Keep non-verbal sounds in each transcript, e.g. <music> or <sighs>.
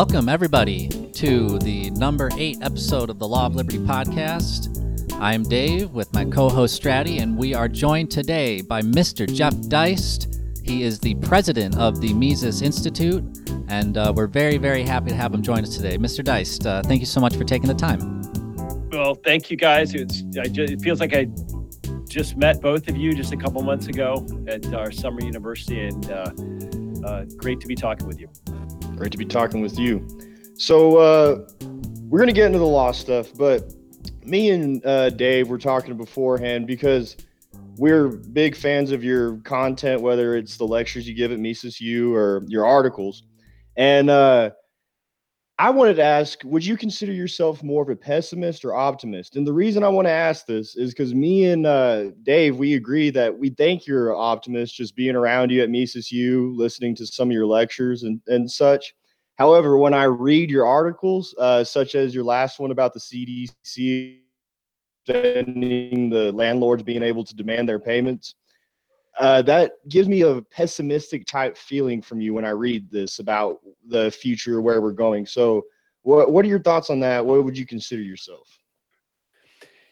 Welcome, everybody, to the number eight episode of the Law of Liberty podcast. I'm Dave with my co host Stratty, and we are joined today by Mr. Jeff Deist. He is the president of the Mises Institute, and uh, we're very, very happy to have him join us today. Mr. Deist, uh, thank you so much for taking the time. Well, thank you guys. It's just, it feels like I just met both of you just a couple months ago at our summer university, and uh, uh great to be talking with you. Great to be talking with you. So uh, we're gonna get into the law stuff, but me and uh, Dave were talking beforehand because we're big fans of your content, whether it's the lectures you give at Mises U or your articles. And uh, I wanted to ask, would you consider yourself more of a pessimist or optimist? And the reason I want to ask this is because me and uh, Dave, we agree that we think you're an optimist just being around you at Mises U, listening to some of your lectures and, and such. However, when I read your articles, uh, such as your last one about the CDC the landlords being able to demand their payments, uh, that gives me a pessimistic type feeling from you when I read this about the future, where we're going. So, what what are your thoughts on that? What would you consider yourself?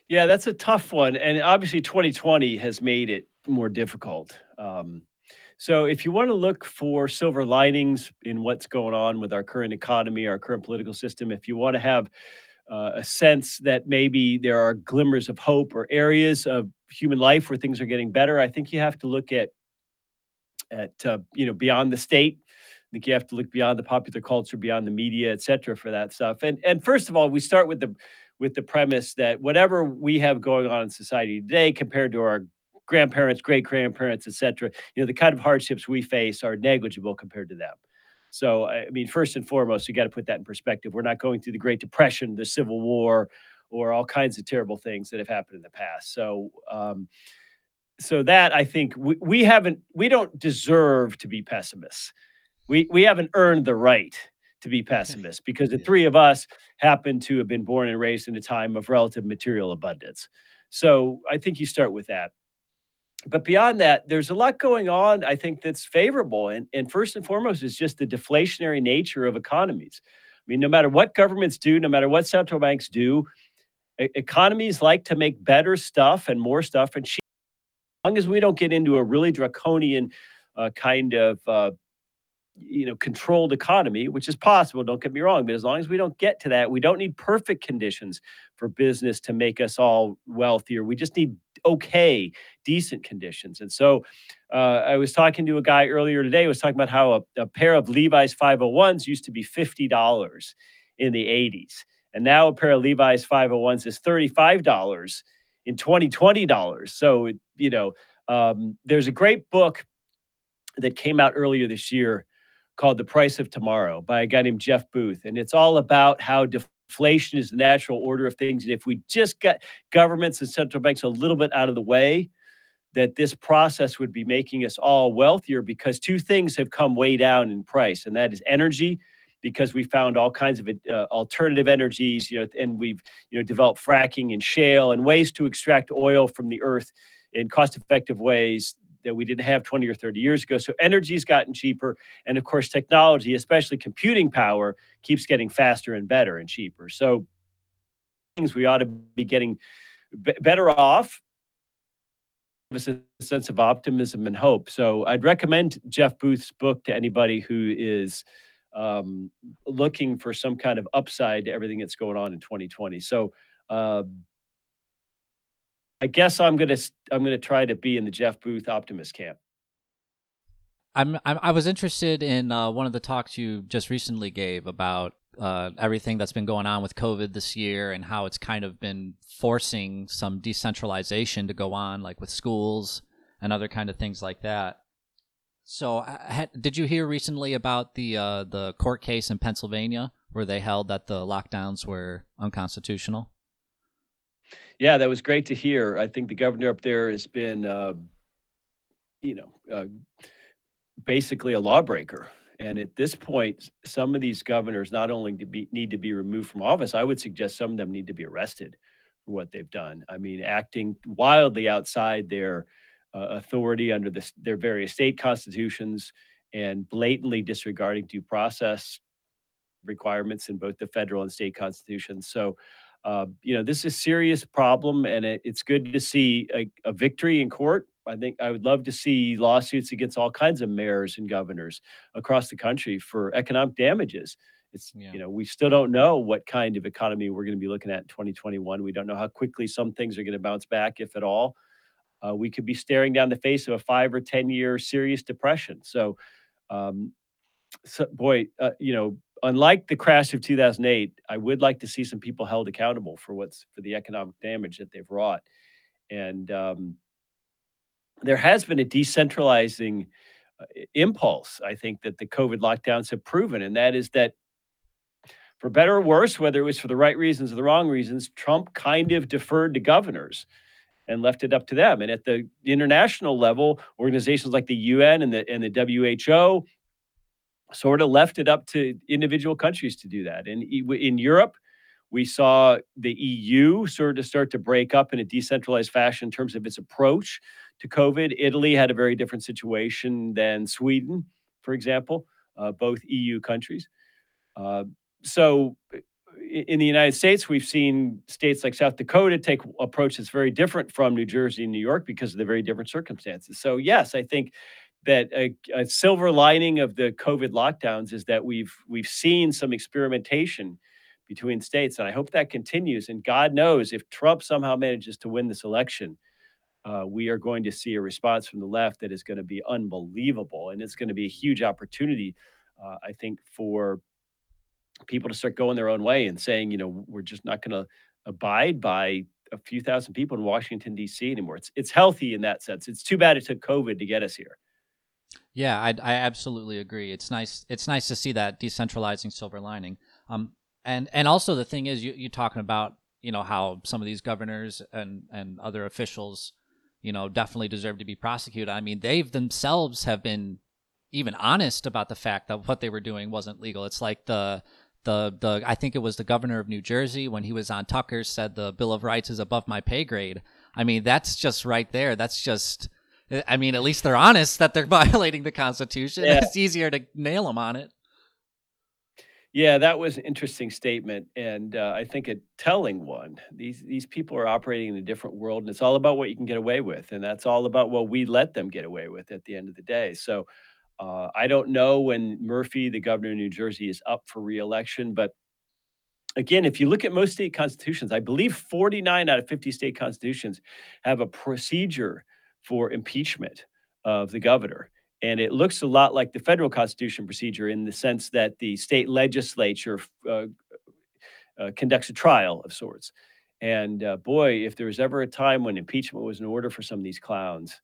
Yeah, that's a tough one, and obviously, 2020 has made it more difficult. Um, so, if you want to look for silver linings in what's going on with our current economy, our current political system, if you want to have uh, a sense that maybe there are glimmers of hope or areas of human life where things are getting better, I think you have to look at at uh, you know beyond the state. I think you have to look beyond the popular culture, beyond the media, et cetera, for that stuff. And and first of all, we start with the with the premise that whatever we have going on in society today compared to our grandparents, great grandparents, et cetera, you know, the kind of hardships we face are negligible compared to them. So, I mean, first and foremost, you got to put that in perspective. We're not going through the Great Depression, the Civil War, or all kinds of terrible things that have happened in the past. So, um, so that I think we, we haven't, we don't deserve to be pessimists. We we haven't earned the right to be <laughs> pessimists because the three of us happen to have been born and raised in a time of relative material abundance. So I think you start with that but beyond that, there's a lot going on, I think, that's favorable. And, and first and foremost is just the deflationary nature of economies. I mean, no matter what governments do, no matter what central banks do, e- economies like to make better stuff and more stuff and cheap. As long as we don't get into a really draconian uh, kind of uh, you know controlled economy which is possible don't get me wrong but as long as we don't get to that we don't need perfect conditions for business to make us all wealthier we just need okay decent conditions and so uh, i was talking to a guy earlier today was talking about how a, a pair of levi's 501s used to be $50 in the 80s and now a pair of levi's 501s is $35 in 2020 dollars so you know um, there's a great book that came out earlier this year called The Price of Tomorrow by a guy named Jeff Booth. And it's all about how deflation is the natural order of things. And if we just got governments and central banks a little bit out of the way, that this process would be making us all wealthier because two things have come way down in price, and that is energy, because we found all kinds of uh, alternative energies, you know, and we've you know developed fracking and shale and ways to extract oil from the earth in cost-effective ways that we didn't have 20 or 30 years ago. So energy's gotten cheaper. And of course, technology, especially computing power, keeps getting faster and better and cheaper. So things we ought to be getting b- better off a sense of optimism and hope. So I'd recommend Jeff Booth's book to anybody who is um, looking for some kind of upside to everything that's going on in 2020. So uh, I guess I'm gonna I'm gonna try to be in the Jeff Booth optimist camp. I'm, I'm I was interested in uh, one of the talks you just recently gave about uh, everything that's been going on with COVID this year and how it's kind of been forcing some decentralization to go on, like with schools and other kind of things like that. So, uh, did you hear recently about the uh, the court case in Pennsylvania where they held that the lockdowns were unconstitutional? Yeah, that was great to hear. I think the governor up there has been, uh, you know, uh, basically a lawbreaker. And at this point, some of these governors not only to be, need to be removed from office, I would suggest some of them need to be arrested for what they've done. I mean, acting wildly outside their uh, authority under the, their various state constitutions and blatantly disregarding due process requirements in both the federal and state constitutions. So, uh, you know, this is a serious problem, and it, it's good to see a, a victory in court I think I would love to see lawsuits against all kinds of mayors and governors across the country for economic damages. It's yeah. you know we still don't know what kind of economy we're going to be looking at in 2021. We don't know how quickly some things are going to bounce back, if at all. Uh, we could be staring down the face of a five or ten year serious depression. So, um, so boy, uh, you know, unlike the crash of 2008, I would like to see some people held accountable for what's for the economic damage that they've wrought. And um, there has been a decentralizing uh, impulse, I think, that the COVID lockdowns have proven, and that is that for better or worse, whether it was for the right reasons or the wrong reasons, Trump kind of deferred to governors and left it up to them. And at the international level, organizations like the UN and the and the WHO sort of left it up to individual countries to do that. And in Europe, we saw the EU sort of start to break up in a decentralized fashion in terms of its approach to COVID. Italy had a very different situation than Sweden, for example, uh, both EU countries. Uh, so in the United States, we've seen states like South Dakota take approaches very different from New Jersey and New York because of the very different circumstances. So yes, I think that a, a silver lining of the COVID lockdowns is that we've we've seen some experimentation between states, and I hope that continues. And God knows if Trump somehow manages to win this election, uh, we are going to see a response from the left that is going to be unbelievable. And it's going to be a huge opportunity, uh, I think, for people to start going their own way and saying, you know, we're just not going to abide by a few thousand people in Washington, D.C. anymore. It's, it's healthy in that sense. It's too bad it took COVID to get us here. Yeah, I, I absolutely agree. It's nice. It's nice to see that decentralizing silver lining. Um, and and also the thing is, you, you're talking about you know how some of these governors and and other officials you know, definitely deserve to be prosecuted. I mean, they've themselves have been even honest about the fact that what they were doing wasn't legal. It's like the the the I think it was the governor of New Jersey when he was on Tucker said the Bill of Rights is above my pay grade. I mean, that's just right there. That's just I mean, at least they're honest that they're <laughs> violating the Constitution. Yeah. It's easier to nail them on it. Yeah, that was an interesting statement, and uh, I think a telling one. These these people are operating in a different world, and it's all about what you can get away with, and that's all about what we let them get away with at the end of the day. So, uh, I don't know when Murphy, the governor of New Jersey, is up for reelection, but again, if you look at most state constitutions, I believe 49 out of 50 state constitutions have a procedure for impeachment of the governor. And it looks a lot like the federal constitution procedure in the sense that the state legislature uh, uh, conducts a trial of sorts. And uh, boy, if there was ever a time when impeachment was in order for some of these clowns,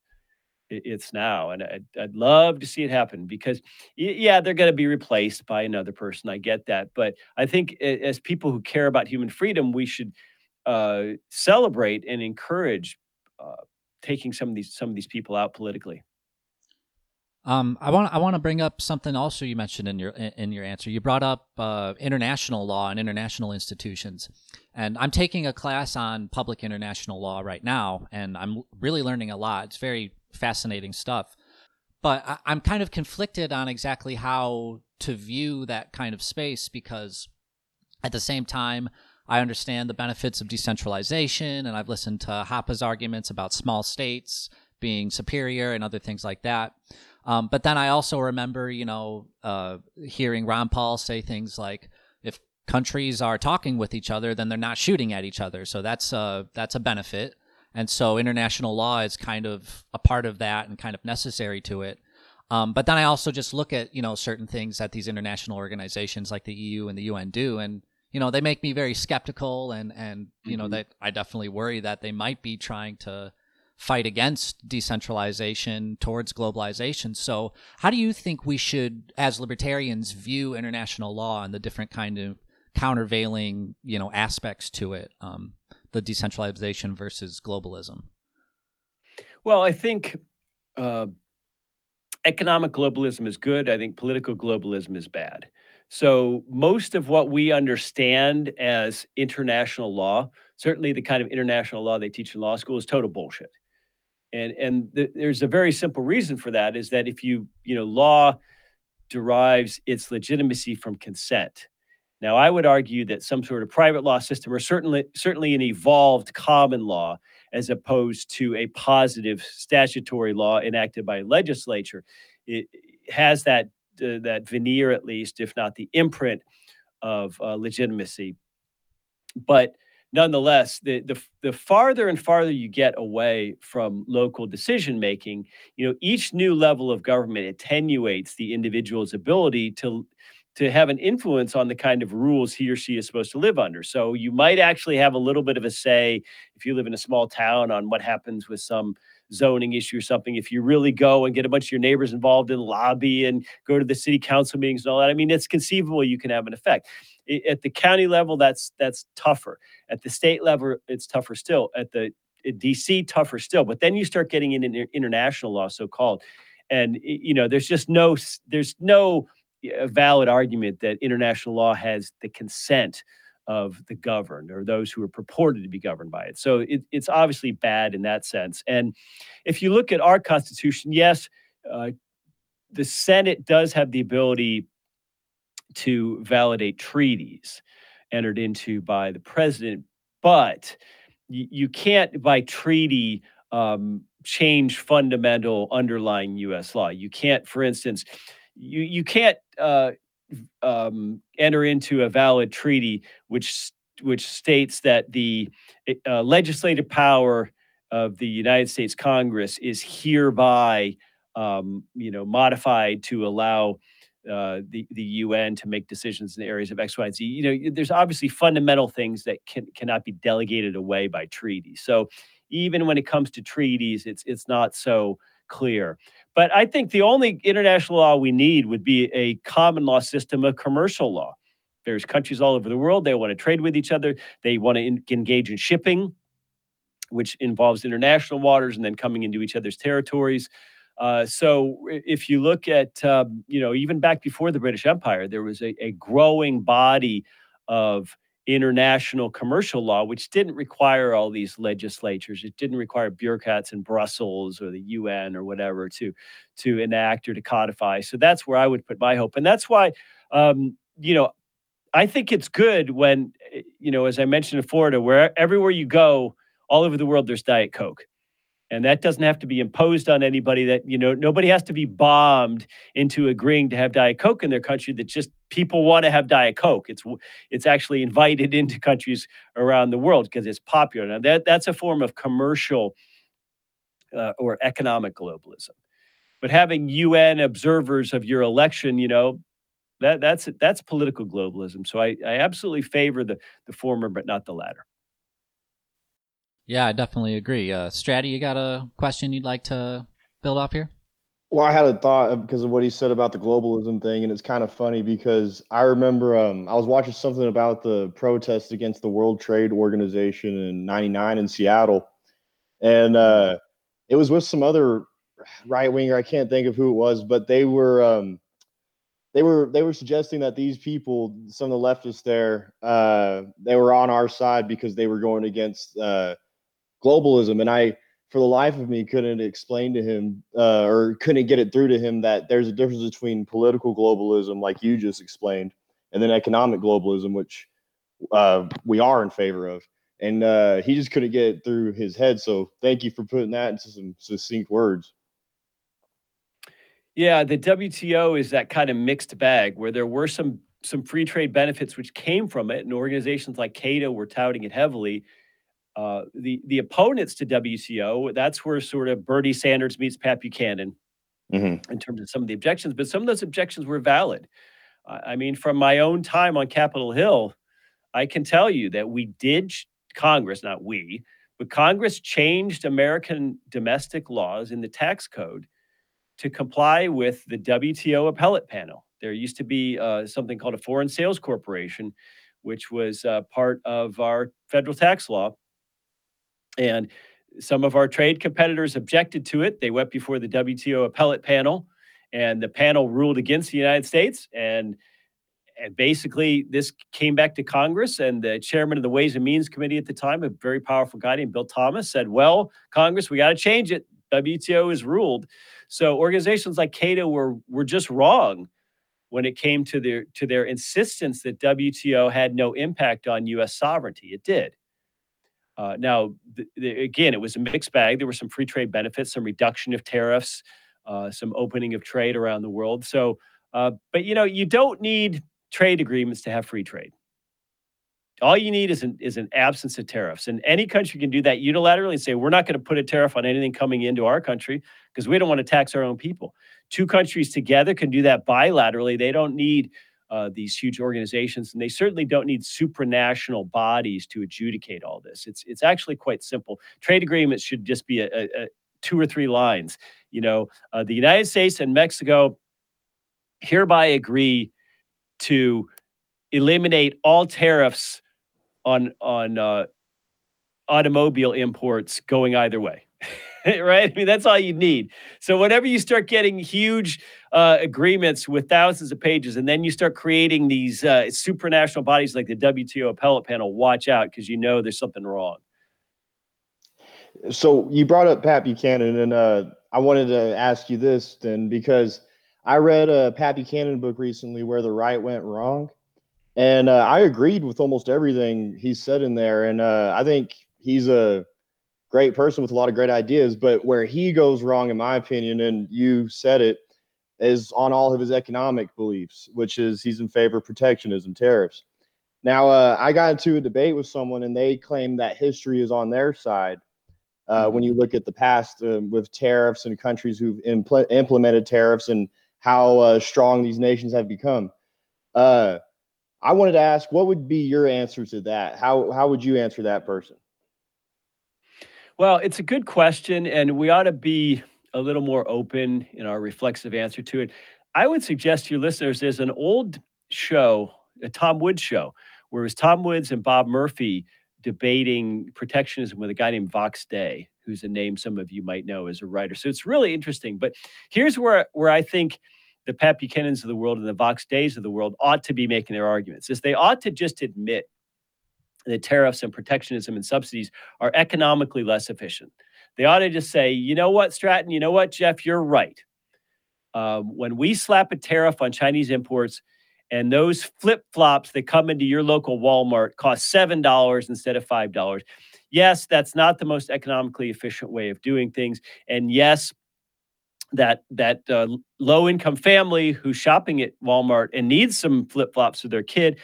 it, it's now. And I'd, I'd, love to see it happen because, yeah, they're going to be replaced by another person. I get that. But I think as people who care about human freedom, we should uh, celebrate and encourage uh, taking some of these some of these people out politically. Um, I want I want to bring up something also you mentioned in your in your answer. You brought up uh, international law and international institutions, and I'm taking a class on public international law right now, and I'm really learning a lot. It's very fascinating stuff, but I, I'm kind of conflicted on exactly how to view that kind of space because, at the same time, I understand the benefits of decentralization, and I've listened to Hoppe's arguments about small states being superior and other things like that. Um, but then I also remember, you know, uh, hearing Ron Paul say things like, if countries are talking with each other, then they're not shooting at each other. So that's a, that's a benefit. And so international law is kind of a part of that and kind of necessary to it. Um, but then I also just look at you know certain things that these international organizations like the EU and the UN do, and you know they make me very skeptical, and and you mm-hmm. know that I definitely worry that they might be trying to fight against decentralization towards globalization. So, how do you think we should, as libertarians, view international law and the different kind of countervailing, you know, aspects to it, um, the decentralization versus globalism? Well, I think uh, economic globalism is good. I think political globalism is bad. So most of what we understand as international law, certainly the kind of international law they teach in law school, is total bullshit. And and the, there's a very simple reason for that is that if you you know law derives its legitimacy from consent. Now, I would argue that some sort of private law system, or certainly certainly an evolved common law, as opposed to a positive statutory law enacted by legislature, it has that uh, that veneer at least, if not the imprint of uh, legitimacy. But nonetheless, the, the the farther and farther you get away from local decision making, you know, each new level of government attenuates the individual's ability to to have an influence on the kind of rules he or she is supposed to live under. So you might actually have a little bit of a say if you live in a small town on what happens with some zoning issue or something. If you really go and get a bunch of your neighbors involved in lobby and go to the city council meetings and all that, I mean, it's conceivable you can have an effect at the county level, that's that's tougher. At the state level, it's tougher still. At the at DC, tougher still. But then you start getting into international law, so called, and you know, there's just no there's no valid argument that international law has the consent of the governed or those who are purported to be governed by it. So it, it's obviously bad in that sense. And if you look at our Constitution, yes, uh, the Senate does have the ability to validate treaties entered into by the president, but you, you can't, by treaty, um, change fundamental underlying U.S. law. You can't, for instance, you you can't uh, um, enter into a valid treaty which which states that the uh, legislative power of the United States Congress is hereby, um, you know, modified to allow uh, the the UN to make decisions in the areas of X, Y, and Z. You know, there's obviously fundamental things that can cannot be delegated away by treaty. So even when it comes to treaties, it's it's not so clear. But I think the only international law we need would be a common law system of commercial law. There's countries all over the world. They want to trade with each other. They want to in, engage in shipping, which involves international waters and then coming into each other's territories. Uh, so if you look at, um, you know, even back before the British Empire, there was a, a growing body of international commercial law, which didn't require all these legislatures. It didn't require bureaucrats in Brussels or the UN or whatever to to enact or to codify. So that's where I would put my hope, and that's why, um, you know, I think it's good when, eh, you know, as I mentioned in Florida, where everywhere you go, all over the world, there's Diet Coke and that doesn't have to be imposed on anybody that you know nobody has to be bombed into agreeing to have diet coke in their country. That just people want to have diet coke. It's it's actually invited into countries around the world because it's popular. Now that that's a form of commercial uh, or economic globalism. But having un observers of your election you know that that's that's political globalism. So i i absolutely favor the the former but not the latter yeah, I definitely agree. Uh, Stratty, you got a question you'd like to build off here? Well, I had a thought because of what he said about the globalism thing, and it's kind of funny because I remember um, I was watching something about the protests against the World Trade Organization in '99 in Seattle, and uh, it was with some other right winger. I can't think of who it was, but they were um, they were they were suggesting that these people, some of the leftists there, uh, they were on our side because they were going against uh, globalism. And I, for the life of me, couldn't explain to him uh, or couldn't get it through to him that there's a difference between political globalism, like you just explained, and then economic globalism, which uh, we are in favor of. And uh, he just couldn't get it through his head. So thank you for putting that into some succinct words. Yeah, the WTO is that kind of mixed bag where there were some some free trade benefits which came from it, and organizations like Cato were touting it heavily. Uh, the the opponents to WTO, that's where sort of Bernie Sanders meets Pat Buchanan, Mhm. in terms of some of the objections, but some of those objections were valid. I I mean, from my own time on Capitol Hill, I can tell you that we did, Congress, not we, but Congress changed American domestic laws in the tax code to comply with the WTO appellate panel. There used to be uh, something called a Foreign Sales Corporation, which was uh, part of our federal tax law. And some of our trade competitors objected to it. They went before the WTO appellate panel, and the panel ruled against the United States. And and basically, this came back to Congress, and the chairman of the Ways and Means Committee at the time, a very powerful guy named Bill Thomas, said, "Well, Congress, we got to change it. WTO is ruled." So organizations like CATO were were just wrong when it came to their to their insistence that WTO had no impact on U.S. sovereignty. It did. Uh, now, th- th- again, it was a mixed bag. There were some free trade benefits, some reduction of tariffs, uh, some opening of trade around the world. So, uh, but you know, you don't need trade agreements to have free trade. All you need is an is an absence of tariffs, and any country can do that unilaterally and say we're not going to put a tariff on anything coming into our country because we don't want to tax our own people. Two countries together can do that bilaterally. They don't need uh, these huge organizations, and they certainly don't need supranational bodies to adjudicate all this. It's it's actually quite simple. Trade agreements should just be a, a, a two or three lines. You know, uh, the United States and Mexico hereby agree to eliminate all tariffs on on uh, automobile imports going either way. <laughs> right? I mean, that's all you need. So whenever you start getting huge uh, agreements with thousands of pages, and then you start creating these uh, supranational bodies like the WTO appellate panel, watch out because you know there's something wrong. So you brought up Pat Buchanan, and uh, I wanted to ask you this then because I read a Pat Buchanan book recently where the right went wrong, and uh, I agreed with almost everything he said in there, and uh, I think he's a great person with a lot of great ideas. But where he goes wrong, in my opinion, and you said it, is on all of his economic beliefs, which is he's in favor of protectionism, tariffs. Now, uh, I got into a debate with someone, and they claim that history is on their side. Uh, when you look at the past uh, with tariffs and countries who've impl- implemented tariffs and how uh, strong these nations have become. Uh, I wanted to ask, what would be your answer to that? How how would you answer that person? Well, it's a good question, and we ought to be a little more open in our reflexive answer to it. I would suggest to your listeners there's an old show, a Tom Woods show, where it was Tom Woods and Bob Murphy debating protectionism with a guy named Vox Day, who's a name some of you might know as a writer. So it's really interesting. But here's where where I think the Pat Buchanans of the world and the Vox Days of the world ought to be making their arguments is they ought to just admit that tariffs and protectionism and subsidies are economically less efficient. They ought to just say, you know what, Stratton, you know what, Jeff, you're right. Um, when we slap a tariff on Chinese imports and those flip flops that come into your local Walmart cost $7 instead of $5, yes, that's not the most economically efficient way of doing things. And yes, that that uh, low income family who's shopping at Walmart and needs some flip flops for their kid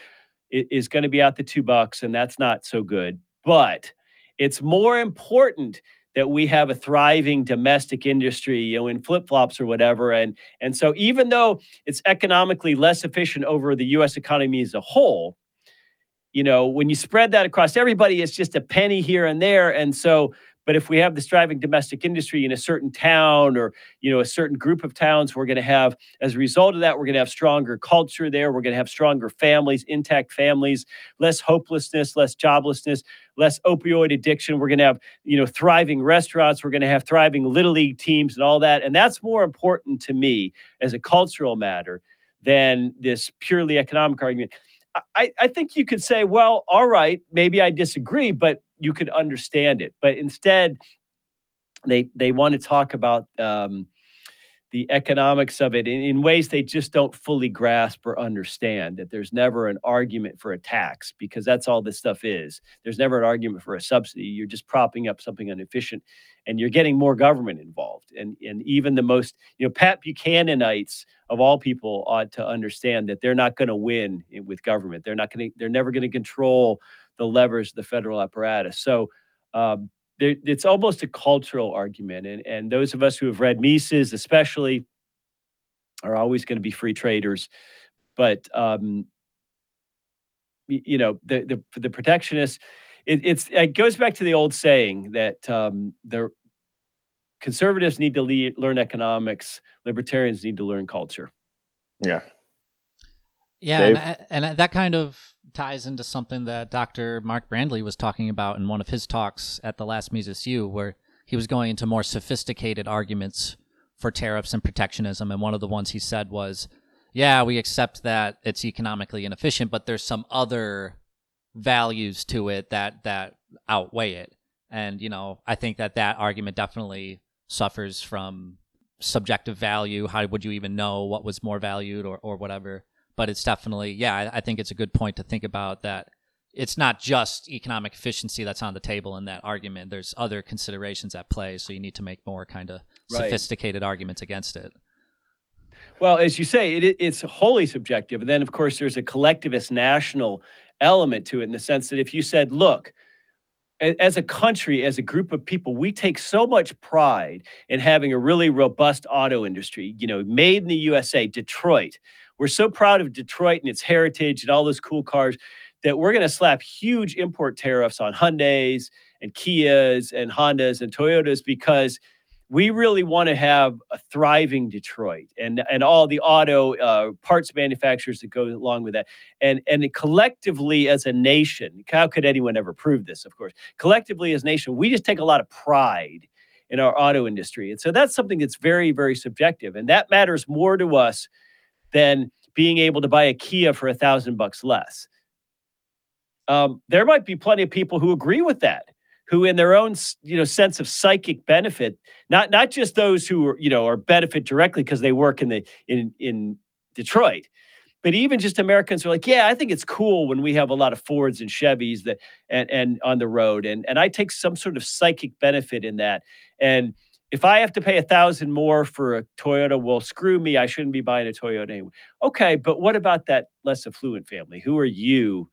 is going to be out the two bucks, and that's not so good. But it's more important that we have a thriving domestic industry, you know, in flip flops or whatever. And and so even though it's economically less efficient over the U.S. economy as a whole, you know, when you spread that across everybody, it's just a penny here and there. And so, but if we have this thriving domestic industry in a certain town or you know a certain group of towns, we're going to have, as a result of that, we're going to have stronger culture there. We're going to have stronger families, intact families, less hopelessness, less joblessness, less opioid addiction. We're going to have you know thriving restaurants. We're going to have thriving little league teams and all that. And that's more important to me as a cultural matter than this purely economic argument. I, I think you could say, well, all right, maybe I disagree, but you could understand it. But instead, they they want to talk about um, the economics of it in, in ways they just don't fully grasp or understand. That there's never an argument for a tax because that's all this stuff is. There's never an argument for a subsidy. You're just propping up something inefficient, and you're getting more government involved. And and even the most you know Pat Buchananites of all people ought to understand that they're not going to win with government. They're not going. They're never going to control the levers of the federal apparatus. So. Um, there, it's almost a cultural argument, and and those of us who have read Mises, especially, are always going to be free traders, but um, you know the the the protectionists. It, it's it goes back to the old saying that um, the conservatives need to le- learn economics, libertarians need to learn culture. Yeah. Yeah, and, and, that kind of ties into something that Dr. Mark Brandly was talking about in one of his talks at the last Mises U, where he was going into more sophisticated arguments for tariffs and protectionism. And one of the ones he said was, yeah, we accept that it's economically inefficient, but there's some other values to it that, that outweigh it. And, you know, I think that that argument definitely suffers from subjective value. How would you even know what was more valued or, or whatever? But it's definitely, yeah, I, I think it's a good point to think about that it's not just economic efficiency that's on the table in that argument. There's other considerations at play, so you need to make more kind of right. sophisticated arguments against it. Well, as you say, it, it's wholly subjective. And then, of course, there's a collectivist national element to it in the sense that if you said, look, as a country, as a group of people, we take so much pride in having a really robust auto industry, you know, made in the USA, Detroit. We're so proud of Detroit and its heritage and all those cool cars that we're going to slap huge import tariffs on Hyundais and Kias and Hondas and Toyotas because we really want to have a thriving Detroit and and all the auto uh, parts manufacturers that go along with that. And and collectively as a nation, how could anyone ever prove this? Of course, collectively as a nation, we just take a lot of pride in our auto industry, and so that's something that's very very subjective, and that matters more to us than being able to buy a Kia for a thousand bucks less. Um, there might be plenty of people who agree with that who in their own you know sense of psychic benefit not not just those who are you know are benefit directly because they work in the in in detroit but even just americans are like yeah i think it's cool when we have a lot of fords and chevys that and and on the road and and i take some sort of psychic benefit in that and if i have to pay a thousand more for a toyota well screw me i shouldn't be buying a toyota anyway okay but what about that less affluent family who are you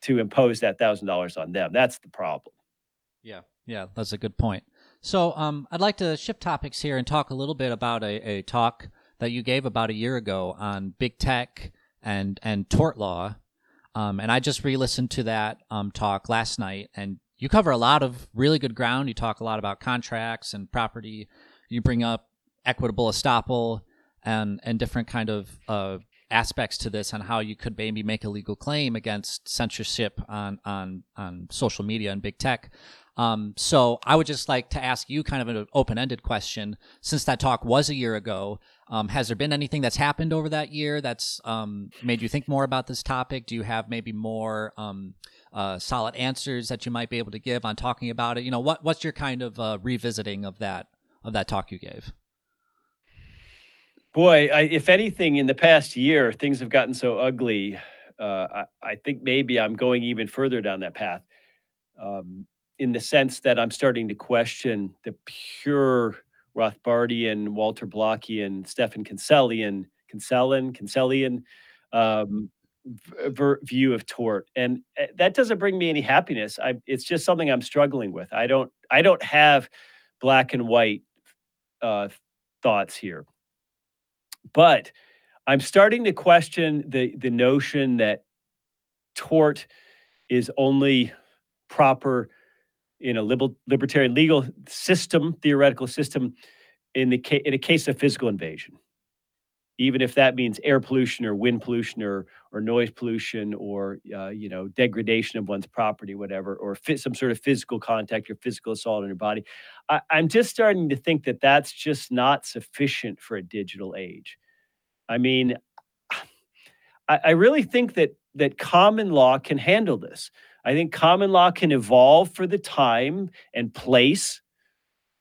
to impose that thousand dollars on them that's the problem yeah, yeah, that's a good point. So, um, I'd like to shift topics here and talk a little bit about a, a talk that you gave about a year ago on big tech and and tort law. Um, and I just re-listened to that um, talk last night, and you cover a lot of really good ground. You talk a lot about contracts and property. You bring up equitable estoppel and and different kind of uh, aspects to this on how you could maybe make a legal claim against censorship on on on social media and big tech. Um, so I would just like to ask you kind of an open-ended question. Since that talk was a year ago, um, has there been anything that's happened over that year that's um, made you think more about this topic? Do you have maybe more um, uh, solid answers that you might be able to give on talking about it? You know, what what's your kind of uh, revisiting of that of that talk you gave? Boy, I, if anything, in the past year, things have gotten so ugly. Uh, I, I, think maybe I'm going even further down that path. Um, in the sense that I'm starting to question the pure Rothbardian, Walter Blockian, Stephan Kinselian, Kinsellin, Kinselian um, ver- view of tort, and eh, that doesn't bring me any happiness. I, it's just something I'm struggling with. I don't, I don't have black and white uh, thoughts here, but I'm starting to question the the notion that tort is only proper in a liber- libertarian legal system, theoretical system, in the ca- in a case of physical invasion, even if that means air pollution or wind pollution or or noise pollution or uh, you know degradation of one's property, whatever, or fit some sort of physical contact or physical assault on your body. I, I'm just starting to think that that's just not sufficient for a digital age. I mean, <sighs> I, I really think that that common law can handle this. I think common law can evolve for the time and place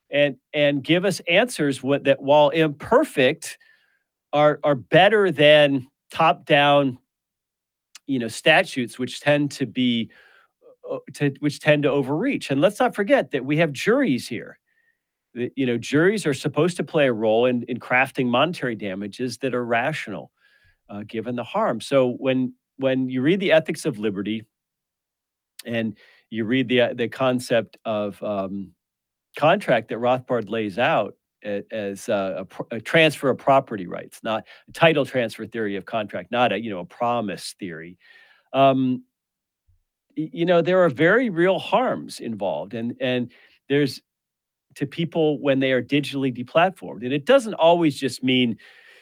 and and give us answers what, that while imperfect are are better than top down you know statutes which tend to be uh, to, which tend to overreach. And let's not forget that we have juries here. You know juries are supposed to play a role in, in crafting monetary damages that are rational uh, given the harm. So when when you read the ethics of liberty and you read the the concept of um, contract that Rothbard lays out, as a, a, transfer of property rights, not a title transfer theory of contract, not a you know a promise theory. Um, you know there are very real harms involved, and and there's to people when they are digitally deplatformed, and it doesn't always just mean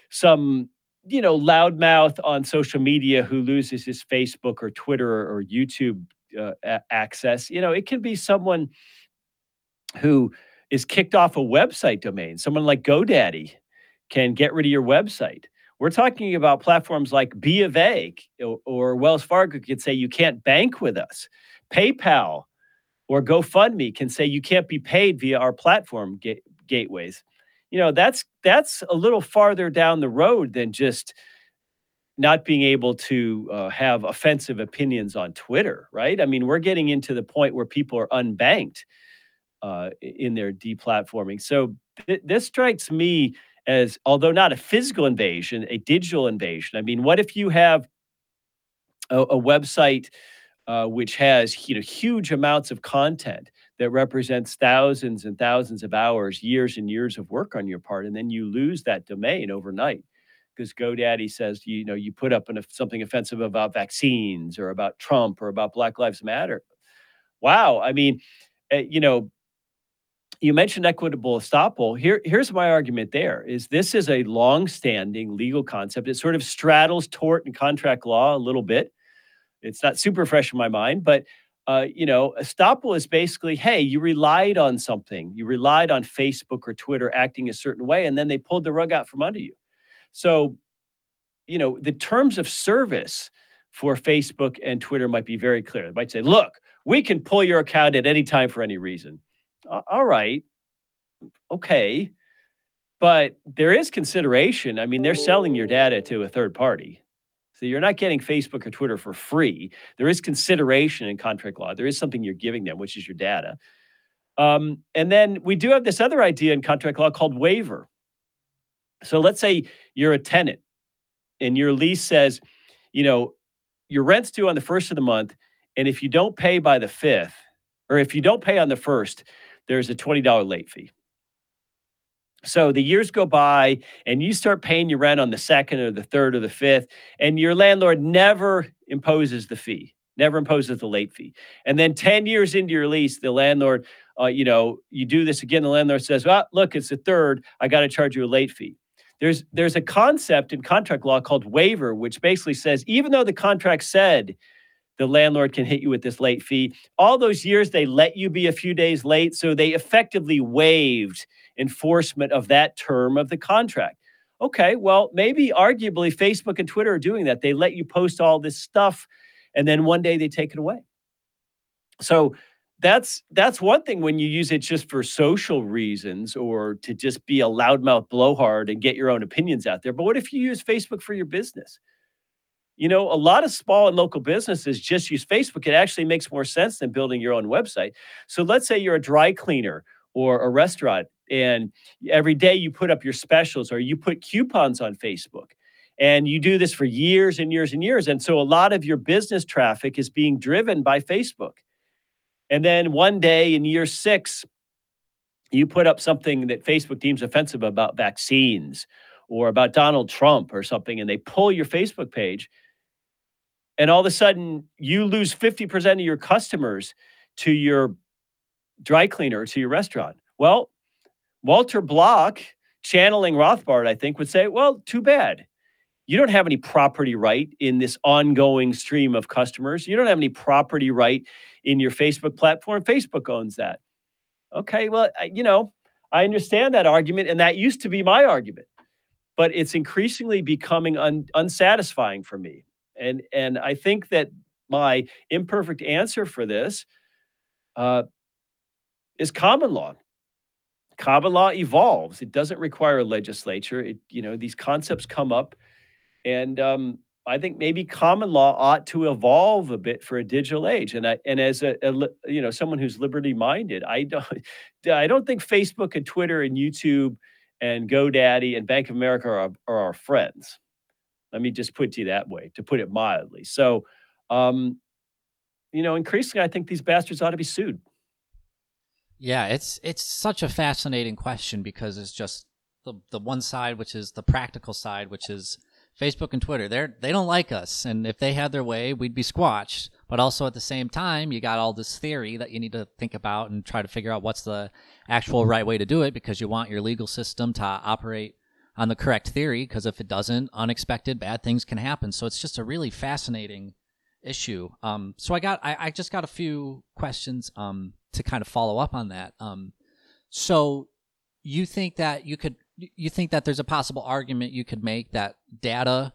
some you know loudmouth on social media who loses his Facebook or Twitter or YouTube uh, a- access. You know, it can be someone who is kicked off a website domain. Someone like GoDaddy can get rid of your website. We're talking about platforms like B of A or, Wells Fargo could say you can't bank with us. PayPal or GoFundMe can say you can't be paid via our platform ga- gateways. You know, that's that's a little farther down the road than just not being able to uh, have offensive opinions on Twitter, right? I mean, we're getting into the point where people are unbanked uh, in their deplatforming. So th- this strikes me as, although not a physical invasion, a digital invasion. I mean, what if you have a, a website uh, which has you know huge amounts of content that represents thousands and thousands of hours, years and years of work on your part, and then you lose that domain overnight because GoDaddy says you know you put up an, something offensive about vaccines or about Trump or about Black Lives Matter. Wow, I mean, uh, you know, you mentioned equitable estoppel. Here, here's my argument there is this is a long-standing legal concept. It sort of straddles tort and contract law a little bit. It's not super fresh in my mind, but uh, you know, estoppel is basically, hey, you relied on something. You relied on Facebook or Twitter acting a certain way, and then they pulled the rug out from under you. So, you know, the terms of service for Facebook and Twitter might be very clear. They might say, look, we can pull your account at any time for any reason all right, okay. But there is consideration. I mean, they're selling your data to a third party. So you're not getting Facebook or Twitter for free. There is consideration in contract law. There is something you're giving them, which is your data. Um, and then we do have this other idea in contract law called waiver. So let's say you're a tenant and your lease says, you know, your rent's due on the first of the month. And if you don't pay by the fifth, or if you don't pay on the first, there's a $20 late fee. So the years go by and you start paying your rent on the second or the third or the fifth, and your landlord never imposes the fee, never imposes the late fee. And then 10 years into your lease, the landlord, uh, you know, you do this again, the landlord says, Well, look, it's the third, I got to charge you a late fee. There's there's a concept in contract law called waiver, which basically says even though the contract said the landlord can hit you with this late fee. All those years, they let you be a few days late. So they effectively waived enforcement of that term of the contract. Okay, well, maybe arguably Facebook and Twitter are doing that. They let you post all this stuff and then one day they take it away. So that's that's one thing when you use it just for social reasons or to just be a loudmouth blowhard and get your own opinions out there. But what if you use Facebook for your business? You know, a lot of small and local businesses just use Facebook. It actually makes more sense than building your own website. So let's say you're a dry cleaner or a restaurant and every day you put up your specials or you put coupons on Facebook. And you do this for years and years and years. And so a lot of your business traffic is being driven by Facebook. And then one day in year six, you put up something that Facebook deems offensive about vaccines or about Donald Trump or something, and they pull your Facebook page and all of a sudden you lose 50% of your customers to your dry cleaner to your restaurant. Well walter block channeling rothbard i think would say well too bad. You don't have any property right in this ongoing stream of customers. You don't have any property right in your facebook platform. Facebook owns that. Okay well you know i understand that argument and that used to be my argument but it's increasingly becoming un- unsatisfying for me and and I think that my imperfect answer for this uh, is common law. Common law evolves. It doesn't require a legislature. It you know these concepts come up, and um, I think maybe common law ought to evolve a bit for a digital age. And I and as a, a you know someone who's liberty minded, I don't <laughs> I don't think Facebook and Twitter and YouTube and GoDaddy and Bank of America are, are our friends. Let me just put you that way, to put it mildly. So, um, you know, increasingly, I think these bastards ought to be sued. Yeah, it's it's such a fascinating question because it's just the the one side, which is the practical side, which is Facebook and Twitter. They're they don't like us, and if they had their way, we'd be squashed. But also at the same time, you got all this theory that you need to think about and try to figure out what's the actual right way to do it because you want your legal system to operate on the correct theory. Because if it doesn't, unexpected bad things can happen. So it's just a really fascinating issue. Um, so I got I, I just got a few questions um to kind of follow up on that. Um, so you think that you could you think that there's a possible argument you could make that data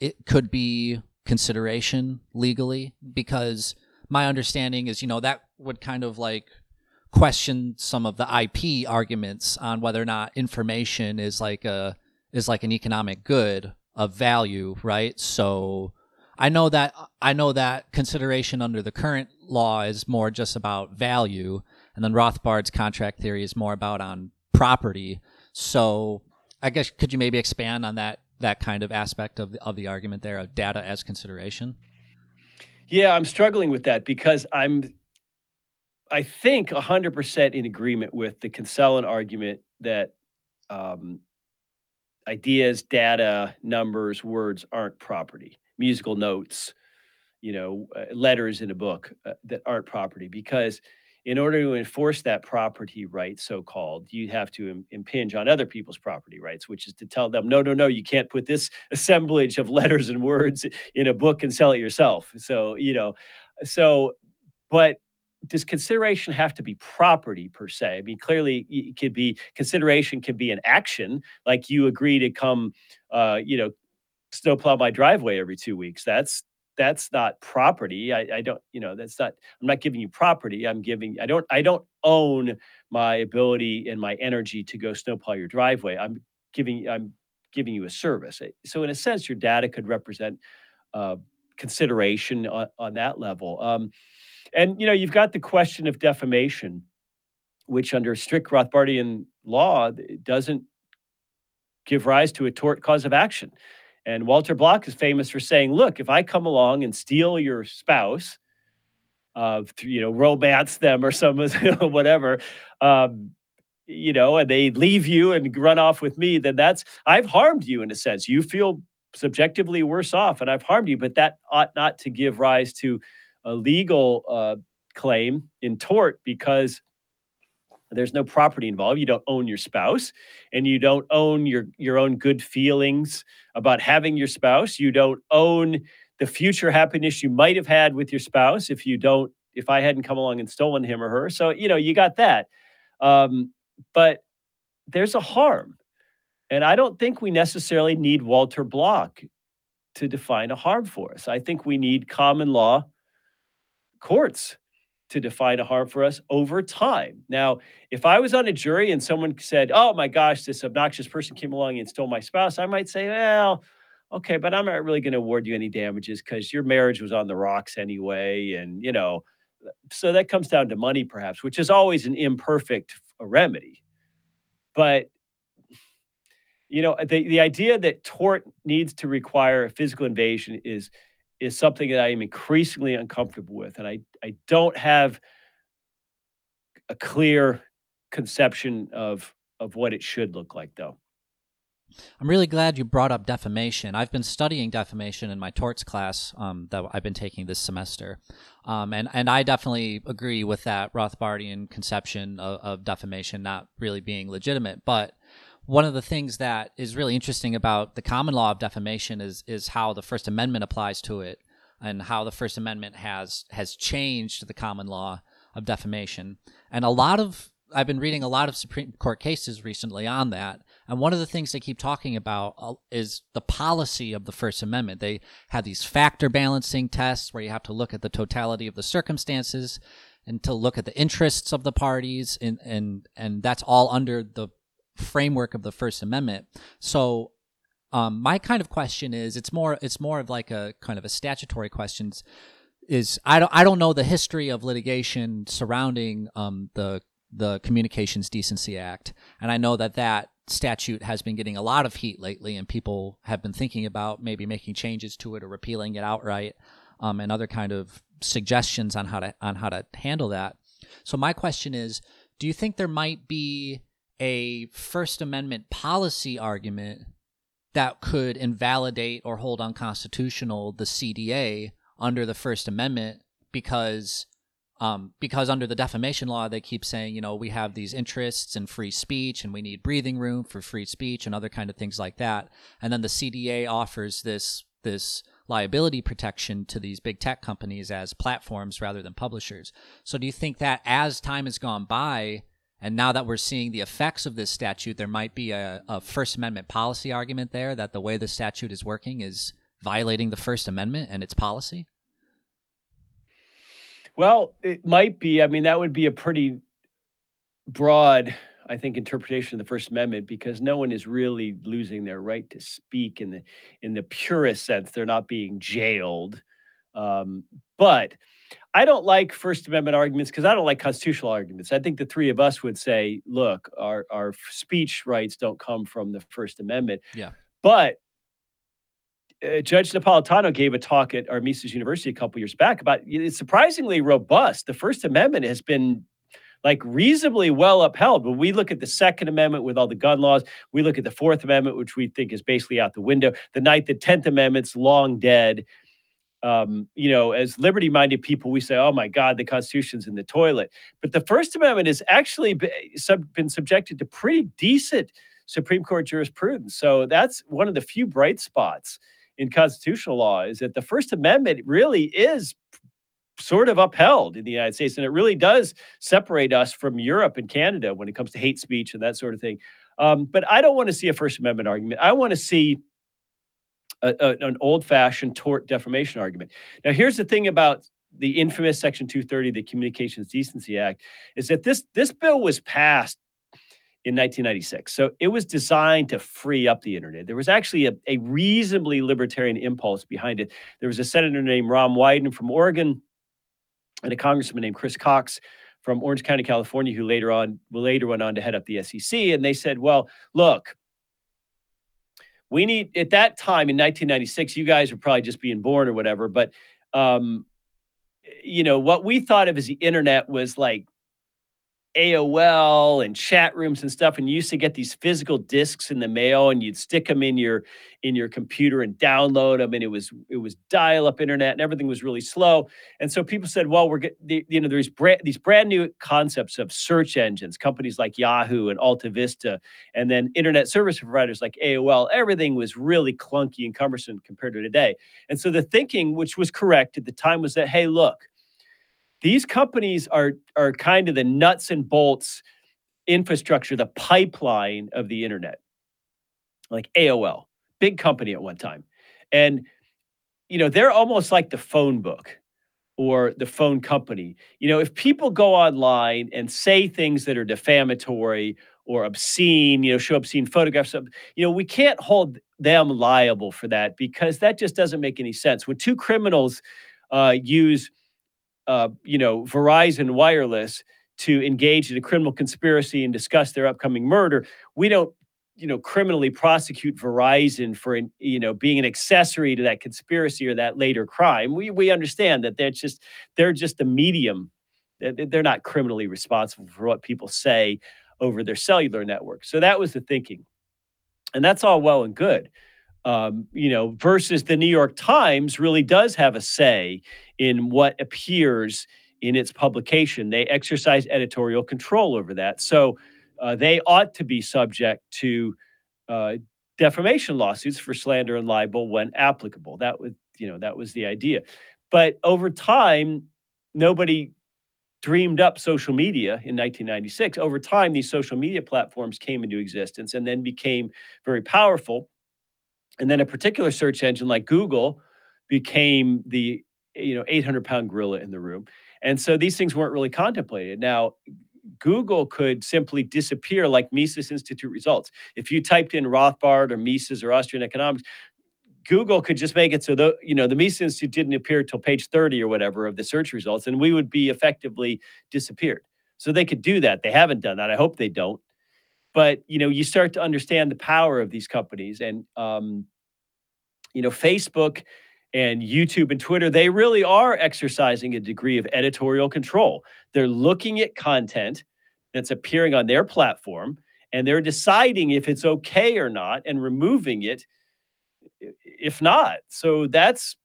it could be consideration legally because my understanding is you know that would kind of like question some of the IP arguments on whether or not information is like a is like an economic good of value, right? So I know that I know that consideration under the current law is more just about value, and then Rothbard's contract theory is more about on property. So I guess could you maybe expand on that that kind of aspect of the, of the argument there of data as consideration? Yeah, I'm struggling with that because I'm I think 100% in agreement with the Kinsella argument that um, ideas, data, numbers, words aren't property. Musical notes, you know, uh, letters in a book uh, that aren't property because in order to enforce that property right, so called, you have to Im- impinge on other people's property rights, which is to tell them, no, no, no, you can't put this <laughs> assemblage of letters and words in a book and sell it yourself. So, you know, so, but does consideration have to be property per se? I mean, clearly it could be consideration can be an action, like you agree to come, uh, you know, snowplow my driveway every two weeks. That's that's not property. I, I don't, you know, that's not. I'm not giving you property. I'm giving. I don't. I don't own my ability and my energy to go snowplow your driveway. I'm giving. I'm giving you a service. So in a sense, your data could represent uh, consideration on, on that level. Um, and you know, you've got the question of defamation, which under strict Rothbardian law doesn't give rise to a tort cause of action. And Walter Block is famous for saying, "Look, if I come along and steal your spouse, uh, you know, romance them or some <laughs> whatever, um, you know, and they leave you and run off with me, then that's I've harmed you in a sense. You feel subjectively worse off, and I've harmed you, but that ought not to give rise to a legal uh, claim in tort because there's no property involved. You don't own your spouse, and you don't own your your own good feelings about having your spouse. You don't own the future happiness you might have had with your spouse if you don't. If I hadn't come along and stolen him or her, so you know you got that. Um, but there's a harm, and I don't think we necessarily need Walter Block to define a harm for us. I think we need common law courts to define a harm for us over time. Now, if I was on a jury and someone said, "Oh my gosh, this obnoxious person came along and stole my spouse," I might say, "Well, okay, but I'm not really going to award you any damages because your marriage was on the rocks anyway." And you know, so that comes down to money, perhaps, which is always an imperfect remedy. But you know, the the idea that tort needs to require a physical invasion is is something that I am increasingly uncomfortable with. And I, I don't have a clear conception of of what it should look like though. I'm really glad you brought up defamation. I've been studying defamation in my torts class um, that I've been taking this semester, um, and and I definitely agree with that Rothbardian conception of, of defamation not really being legitimate. But one of the things that is really interesting about the common law of defamation is is how the First Amendment applies to it and how the First Amendment has has changed the common law of defamation. And a lot of I've been reading a lot of Supreme Court cases recently on that. And one of the things they keep talking about uh, is the policy of the First Amendment. They have these factor balancing tests where you have to look at the totality of the circumstances and to look at the interests of the parties and and and that's all under the framework of the First Amendment. So um, my kind of question is it's more it's more of like a kind of a statutory questions is I don't I don't know the history of litigation surrounding um, the the Communications Decency Act, and I know that that statute has been getting a lot of heat lately, and people have been thinking about maybe making changes to it or repealing it outright, um, and other kind of suggestions on how to on how to handle that. So my question is, do you think there might be a First Amendment policy argument that could invalidate or hold unconstitutional the CDA under the First Amendment because um, because under the defamation law they keep saying you know we have these interests in free speech and we need breathing room for free speech and other kind of things like that. And then the CDA offers this this liability protection to these big tech companies as platforms rather than publishers. So do you think that as time has gone by and now that we're seeing the effects of this statute, there might be a, a, First Amendment policy argument there that the way the statute is working is violating the First Amendment and its policy. Well, it might be. I mean, that would be a pretty broad, I think, interpretation of the First Amendment because no one is really losing their right to speak in the in the purest sense. They're not being jailed. Um, but I don't like First Amendment arguments because I don't like constitutional arguments. I think the three of us would say, look, our, our speech rights don't come from the First Amendment. Yeah. But uh, Judge Napolitano gave a talk at our Mises University a couple years back about it's surprisingly robust. The First Amendment has been like reasonably well upheld. When we look at the Second Amendment with all the gun laws, we look at the Fourth Amendment, which we think is basically out the window. The Ninth and Tenth Amendments long dead um, you know, as liberty minded people, we say, oh my God, the Constitution's in the toilet. But the First Amendment has actually been, sub, been subjected to pretty decent Supreme Court jurisprudence. So that's one of the few bright spots in constitutional law is that the First Amendment really is sort of upheld in the United States. And it really does separate us from Europe and Canada when it comes to hate speech and that sort of thing. Um, but I don't want to see a First Amendment argument. I want to see a, a, an old fashioned tort defamation argument. Now, here's the thing about the infamous Section 230, the Communications Decency Act, is that this this bill was passed in 1996. So it was designed to free up the internet. There was actually a, a reasonably libertarian impulse behind it. There was a senator named Ron Wyden from Oregon and a congressman named Chris Cox from Orange County, California, who later on later went on to head up the SEC. And they said, well, look, we need at that time in 1996 you guys were probably just being born or whatever but um you know what we thought of as the internet was like AOL and chat rooms and stuff and you used to get these physical discs in the mail and you'd stick them in your in your computer and download them and it was it was dial up internet and everything was really slow. And so people said well we're getting you know there's brand, these brand new concepts of search engines companies like Yahoo and Alta Vista and then internet service providers like AOL everything was really clunky and cumbersome compared to today. And so the thinking which was correct at the time was that hey look these companies are are kind of the nuts and bolts infrastructure, the pipeline of the internet. Like AOL, big company at one time. And you know, they're almost like the phone book or the phone company. You know, if people go online and say things that are defamatory or obscene, you know, show obscene photographs of, you know, we can't hold them liable for that because that just doesn't make any sense. When two criminals uh, use uh, you know, Verizon Wireless to engage in a criminal conspiracy and discuss their upcoming murder. We don't, you know, criminally prosecute Verizon for, you know, being an accessory to that conspiracy or that later crime. We we understand that they're just they're just a medium. They're not criminally responsible for what people say over their cellular network. So that was the thinking, and that's all well and good um, you know, versus the New York Times really does have a say in what appears in its publication. They exercise editorial control over that. So uh, they ought to be subject to uh, defamation lawsuits for slander and libel when applicable. That was, you know, that was the idea. But over time, nobody dreamed up social media in 1996. Over time, these social media platforms came into existence and then became very powerful and then a particular search engine like Google became the you know 800 pound gorilla in the room. And so these things weren't really contemplated. Now, Google could simply disappear like Mises Institute results. If you typed in Rothbard or Mises or Austrian economics, Google could just make it so the you know the Mises Institute didn't appear till page 30 or whatever of the search results, and we would be effectively disappeared. So they could do that. They haven't done that. I hope they don't but you know you start to understand the power of these companies and um, you know facebook and YouTube and Twitter, they really are exercising a degree of editorial control. They're looking at content that's appearing on their platform and they're deciding if it's okay or not and removing it if not. So that's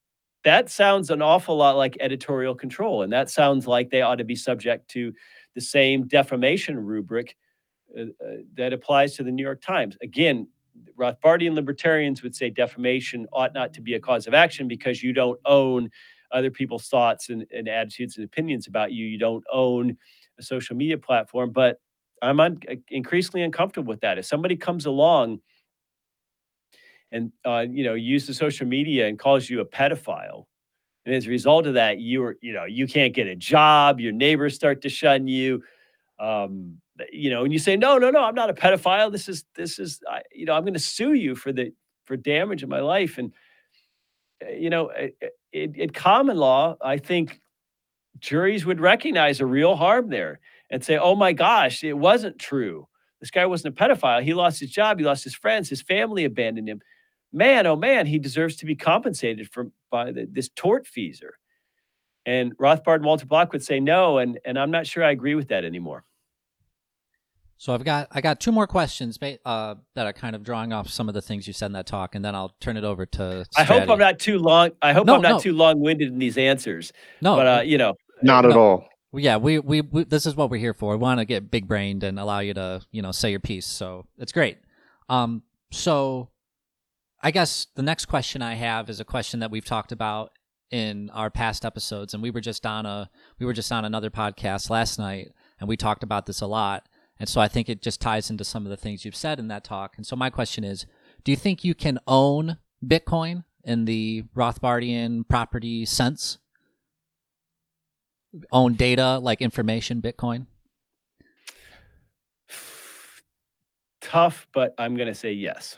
that sounds an awful lot like editorial control and that sounds like they ought to be subject to the same defamation rubric uh, uh, that applies to the New York Times. Again, Rothbardian libertarians would say defamation ought not to be a cause of action because you don't own other people's thoughts and, and attitudes and opinions about you. You don't own a social media platform. But I'm un- increasingly uncomfortable with that. If somebody comes along and uh, you know uses social media and calls you a pedophile, and as a result of that, you are you know you can't get a job, your neighbors start to shun you. Um, you know, and you say, no, no, no, I'm not a pedophile. This is, this is, I, you know, I'm going to sue you for the, for damage in my life. And, eh, you know, in common law, I think juries would recognize a real harm there and say, oh my gosh, it wasn't true. This guy wasn't a pedophile. He lost his job. He lost his friends. His family abandoned him. Man, oh man, he deserves to be compensated for by the, this tortfeasor. And Rothbard and Walter Block would say no, and and I'm not sure I agree with that anymore. So I've got I got two more questions uh, that are kind of drawing off some of the things you said in that talk, and then I'll turn it over to. I hope I'm not too long. I hope no, I'm not no. too long winded in these answers. No, but uh, you know, not at no. all. Yeah, we, we, we this is what we're here for. We want to get big brained and allow you to you know say your piece. So it's great. Um, so I guess the next question I have is a question that we've talked about in our past episodes, and we were just on a we were just on another podcast last night, and we talked about this a lot and so I think it just ties into some of the things you've said in that talk. And so my question is, do you think you can own Bitcoin in the Rothbardian property sense? Own data like information Bitcoin? Tough, but I'm going to say yes.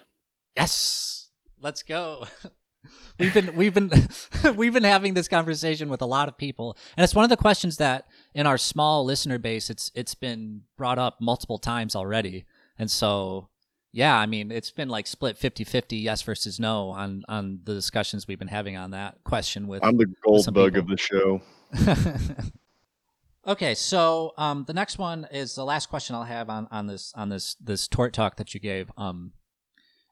Yes. Let's go. <laughs> we've been we've been <laughs> we've been having this conversation with a lot of people and it's one of the questions that in our small listener base it's it's been brought up multiple times already. And so yeah i mean it's been like split 50-50 yes versus no on on the discussions we've been having on that question with i'm the gold bug of the show. <laughs> Okay so um the next one is the last question i'll have on on this on this this tort talk that you gave. Um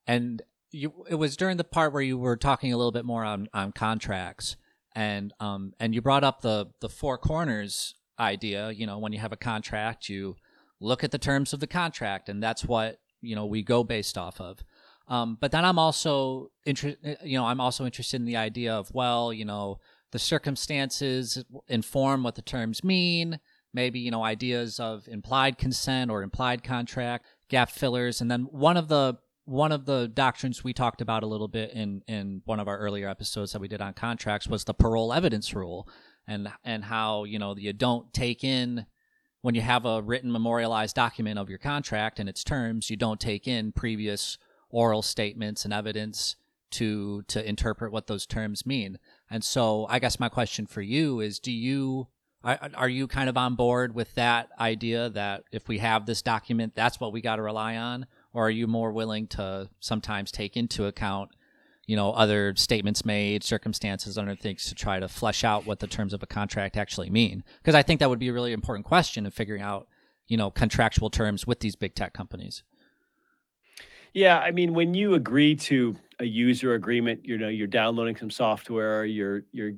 and you it was during the part where you were talking a little bit more on on contracts. And um and you brought up the the four corners idea you know when you have a contract you look at the terms of the contract and that's what you know we go based off of. Um, but then i'm also interested you know i'm also interested in the idea of well you know the circumstances inform what the terms mean. Maybe you know ideas of implied consent or implied contract gap fillers. And then one of the one of the doctrines we talked about a little bit in in one of our earlier episodes that we did on contracts was the parol evidence rule and and how you know you don't take in when you have a written memorialized document of your contract and its terms you don't take in previous oral statements and evidence to to interpret what those terms mean. And so i guess my question for you is do you are you kind of on board with that idea that if we have this document that's what we got to rely on? Or are you more willing to sometimes take into account you know other statements made circumstances other things to try to flesh out what the terms of a contract actually mean. Because i think that would be a really important question in figuring out you know contractual terms with these big tech companies. Yeah i mean when you agree to a user agreement you know you're downloading some software you're you're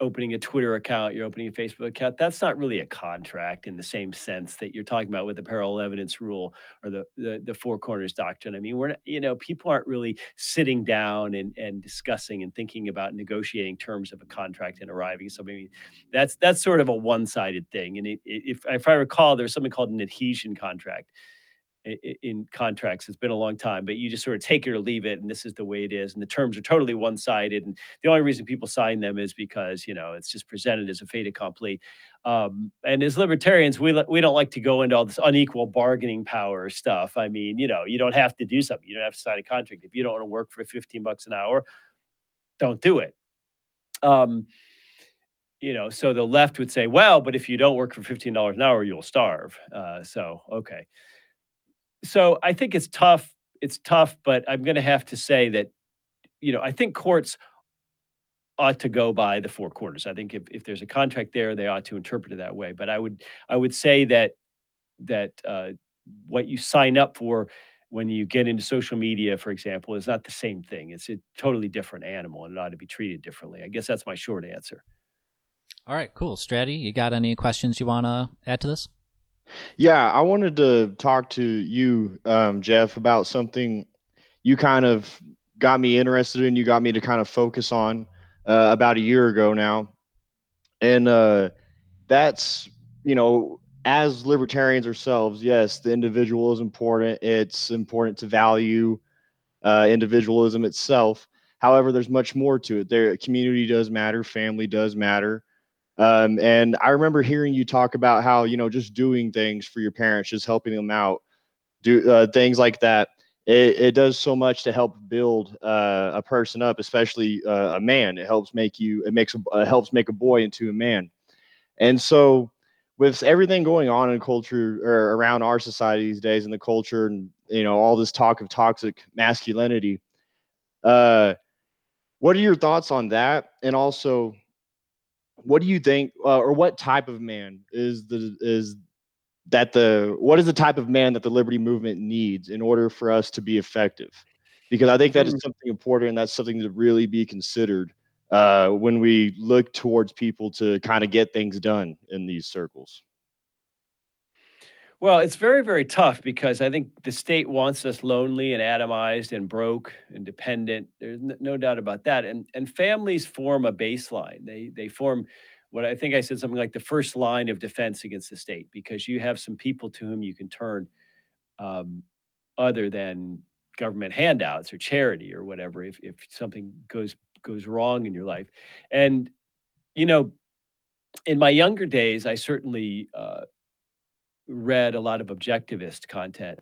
opening a Twitter account, you're opening a Facebook account. That's not really a contract in the same sense that you're talking about with the parallel evidence rule or the the, the four corners doctrine. I mean, we're not, you know, people aren't really sitting down and, and discussing and thinking about negotiating terms of a contract and arriving. So maybe that's that's sort of a one-sided thing. And it, if if I recall, there's something called an adhesion contract in contracts. It's been a long time, but you just sort of take it or leave it, and this is the way it is. And the terms are totally one sided. And the only reason people sign them is because you know it's just presented as a fait accompli. Um, and as libertarians, we we don't like to go into all this unequal bargaining power stuff. I mean, you know, you don't have to do something. You don't have to sign a contract if you don't want to work for 15 bucks an hour. Don't do it. Um, you know, so the left would say, well, but if you don't work for $15 an hour, you'll starve. Uh, so, okay so I think it's tough. It's tough, but I'm going to have to say that, you know, I think courts ought to go by the four corners. I think if, if there's a contract there, they ought to interpret it that way. But I would I would say that that uh, what you sign up for when you get into social media, for example, is not the same thing. It's a totally different animal and it ought to be treated differently. I guess that's my short answer. All right, cool. Stratty, you got any questions you want to add to this? Yeah, I wanted to talk to you, um, Jeff, about something you kind of got me interested in. You got me to kind of focus on uh, about a year ago now, and uh, that's you know as libertarians ourselves, yes, the individual is important. It's important to value uh, individualism itself. However, there's much more to it. There, community does matter, family does matter. Um, and I remember hearing you talk about how you know just doing things for your parents, just helping them out, do uh, things like that. It, it, does so much to help build uh, a person up, especially uh, a man. It helps make you. It makes a, helps make a boy into a man. And so with everything going on in culture or around our society these days and the culture and you know all this talk of toxic masculinity uh what are your thoughts on that and also what do you think uh, or what type of man is the is that the what is the type of man that the liberty movement needs in order for us to be effective because i think that is mm. something important and that's something to really be considered uh, when we look towards people to kind of get things done in these circles? Well, it's very, very tough because I think the state wants us lonely and atomized and broke and dependent. There's no doubt about that. And and families form a baseline. They they form what I think I said something like the first line of defense against the state because you have some people to whom you can turn, um, other than government handouts or charity or whatever if if something goes goes wrong in your life. And, you know, in my younger days, I certainly uh, read a lot of objectivist content.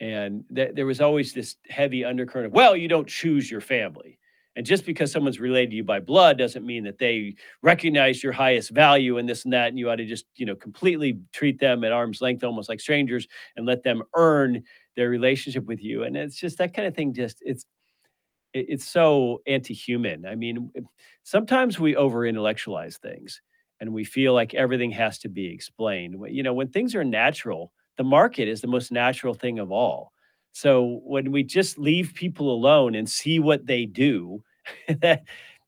And th- there was always this heavy undercurrent of, well, you don't choose your family. And just because someone's related to you by blood doesn't mean that they recognize your highest value and this and that. And you ought to just, you know, completely treat them at arm's length, almost like strangers, and let them earn their relationship with you. And it's just that kind of thing. Just it's it's so anti-human. I mean, sometimes we over intellectualize things and we feel like everything has to be explained. You know, when things are natural, the market is the most natural thing of all. So when we just leave people alone and see what they do, <laughs> that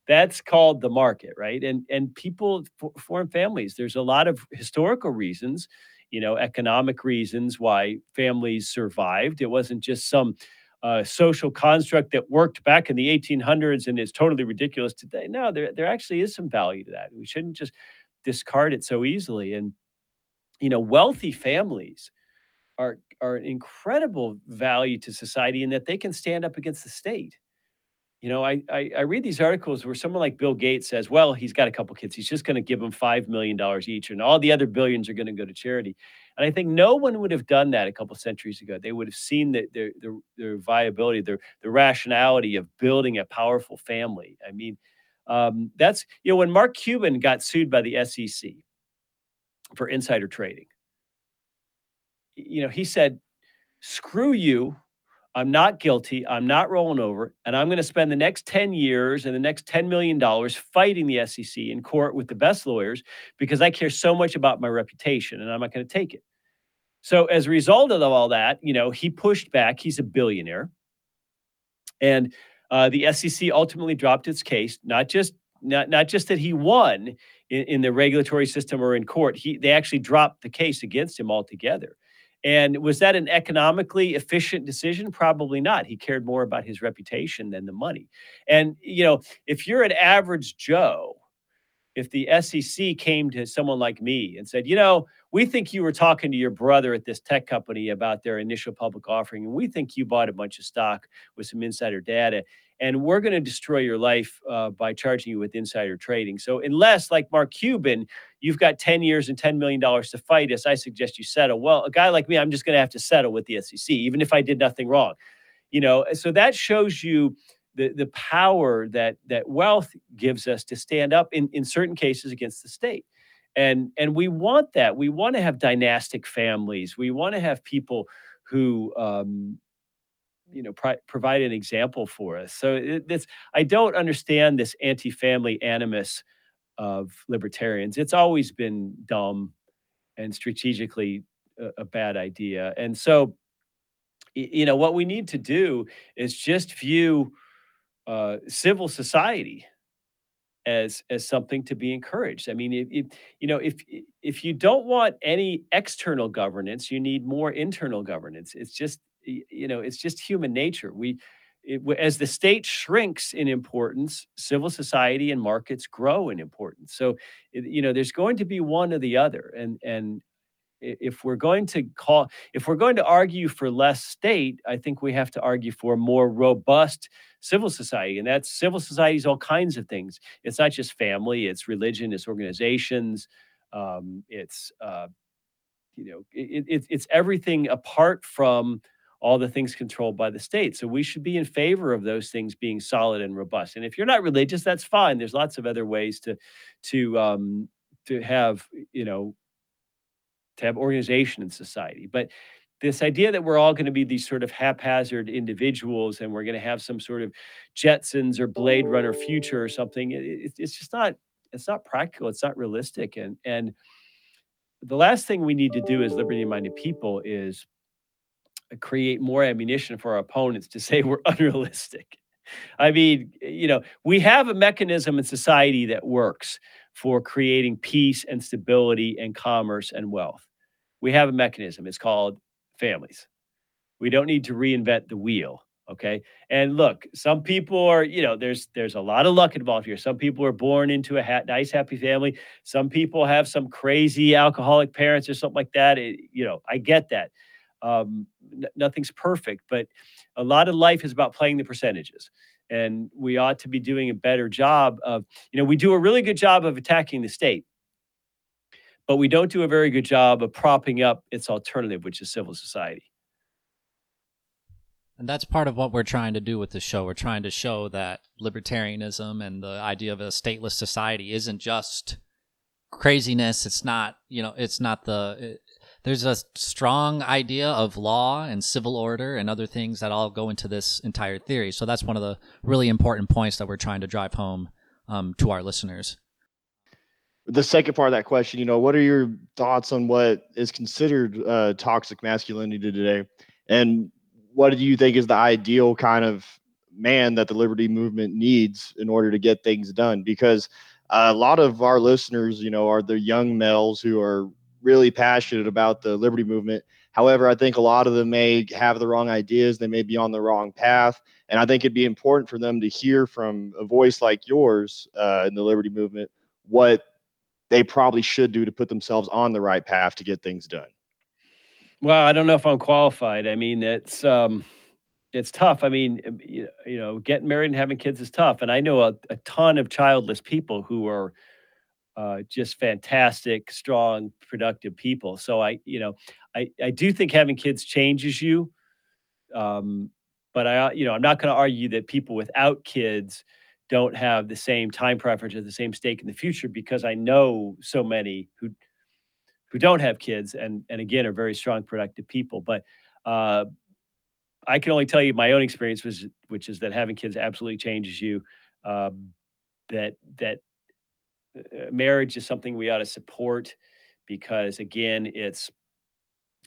that's called the market, right? And and people form families. There's a lot of historical reasons, you know, economic reasons why families survived. It wasn't just some uh, social construct that worked back in the 1800s and is totally ridiculous today. No, there, there actually is some value to that. We shouldn't just discard it so easily. And, you know, wealthy families are, are an incredible value to society in that they can stand up against the state. You know, I, I, I read these articles where someone like Bill Gates says, well, he's got a couple kids. He's just going to give them $5 million each, and all the other billions are going to go to charity. And I think no one would have done that a couple centuries ago. They would have seen the, their, their, their viability, their, the rationality of building a powerful family. I mean, um, that's, you know, when Mark Cuban got sued by the SEC for insider trading, you know, he said, screw you. I'm not guilty. I'm not rolling over. And I'm going to spend the next 10 years and the next $10 million fighting the SEC in court with the best lawyers because I care so much about my reputation and I'm not going to take it. So, as a result of all that, you know, he pushed back. He's a billionaire. And uh, the SEC ultimately dropped its case, not just not, not just that he won in, in the regulatory system or in court. He they actually dropped the case against him altogether. And was that an economically efficient decision? Probably not. He cared more about his reputation than the money. And, you know, if you're an average Joe, if the SEC came to someone like me and said, you know, we think you were talking to your brother at this tech company about their initial public offering, and we think you bought a bunch of stock with some insider data, and we're going to destroy your life uh, by charging you with insider trading. So, unless, like Mark Cuban, you've got 10 years and $10 million to fight us, I suggest you settle. Well, a guy like me, I'm just going to have to settle with the SEC, even if I did nothing wrong. You know, so that shows you the, the power that that wealth gives us to stand up in, in certain cases against the state. And and we want that. We want to have dynastic families. We want to have people who um, you know pri- provide an example for us. So it, this I don't understand this anti-family animus of libertarians. It's always been dumb and strategically a, a bad idea. And so you know what we need to do is just view uh, civil society as as something to be encouraged. I mean, if, if you know if if you don't want any external governance, you need more internal governance. It's just you know it's just human nature. We it, as the state shrinks in importance, civil society and markets grow in importance. So you know there's going to be one or the other, and and if we're going to call if we're going to argue for less state i think we have to argue for more robust civil society and that's civil society is all kinds of things it's not just family it's religion it's organizations um, it's uh, you know it, it, it's everything apart from all the things controlled by the state so we should be in favor of those things being solid and robust and if you're not religious that's fine there's lots of other ways to to um, to have you know to have organization in society. But this idea that we're all going to be these sort of haphazard individuals and we're going to have some sort of Jetsons or Blade Runner future or something, it, it's just not. It's not practical. It's not realistic. And and the last thing we need to do as liberty-minded people is create more ammunition for our opponents to <laughs> say we're unrealistic. I mean, you know, we have a mechanism in society that works for creating peace and stability and commerce and wealth. We have a mechanism. It's called families. We don't need to reinvent the wheel. Okay. And look, some people are, you know, there's there's a lot of luck involved here. Some people are born into a ha- nice, happy family. Some people have some crazy alcoholic parents or something like that. It, you know, I get that. Um, n- nothing's perfect, but a lot of life is about playing the percentages. And we ought to be doing a better job of you know we do a really good job of attacking the state but we don't do a very good job of propping up its alternative which is civil society. And that's part of what we're trying to do with the show. We're trying to show that libertarianism and the idea of a stateless society isn't just craziness. It's not you know it's not the there's a strong idea of law and civil order and other things that all go into this entire theory. So that's one of the really important points that we're trying to drive home um, to our listeners. The second part of that question, you know, what are your thoughts on what is considered uh, toxic masculinity today, and what do you think is the ideal kind of man that the liberty movement needs in order to get things done? Because a lot of our listeners, you know, are the young males who are really passionate about the liberty movement. However, I think a lot of them may have the wrong ideas. They may be on the wrong path. And I think it'd be important for them to hear from a voice like yours uh, in the liberty movement what they probably should do to put themselves on the right path to get things done. Well, I don't know if I'm qualified. I mean, it's um, it's tough. I mean, you know, getting married and having kids is tough. And I know a, a ton of childless people who are uh, just fantastic, strong, productive people. So I, you know, I, I do think having kids changes you. Um, but I, you know, I'm not going to argue that people without kids don't have the same time preference or the same stake in the future because I know so many who who don't have kids and and again are very strong, productive people. But uh, I can only tell you my own experience was, which is that having kids absolutely changes you. Um, that that uh, marriage is something we ought to support because again it's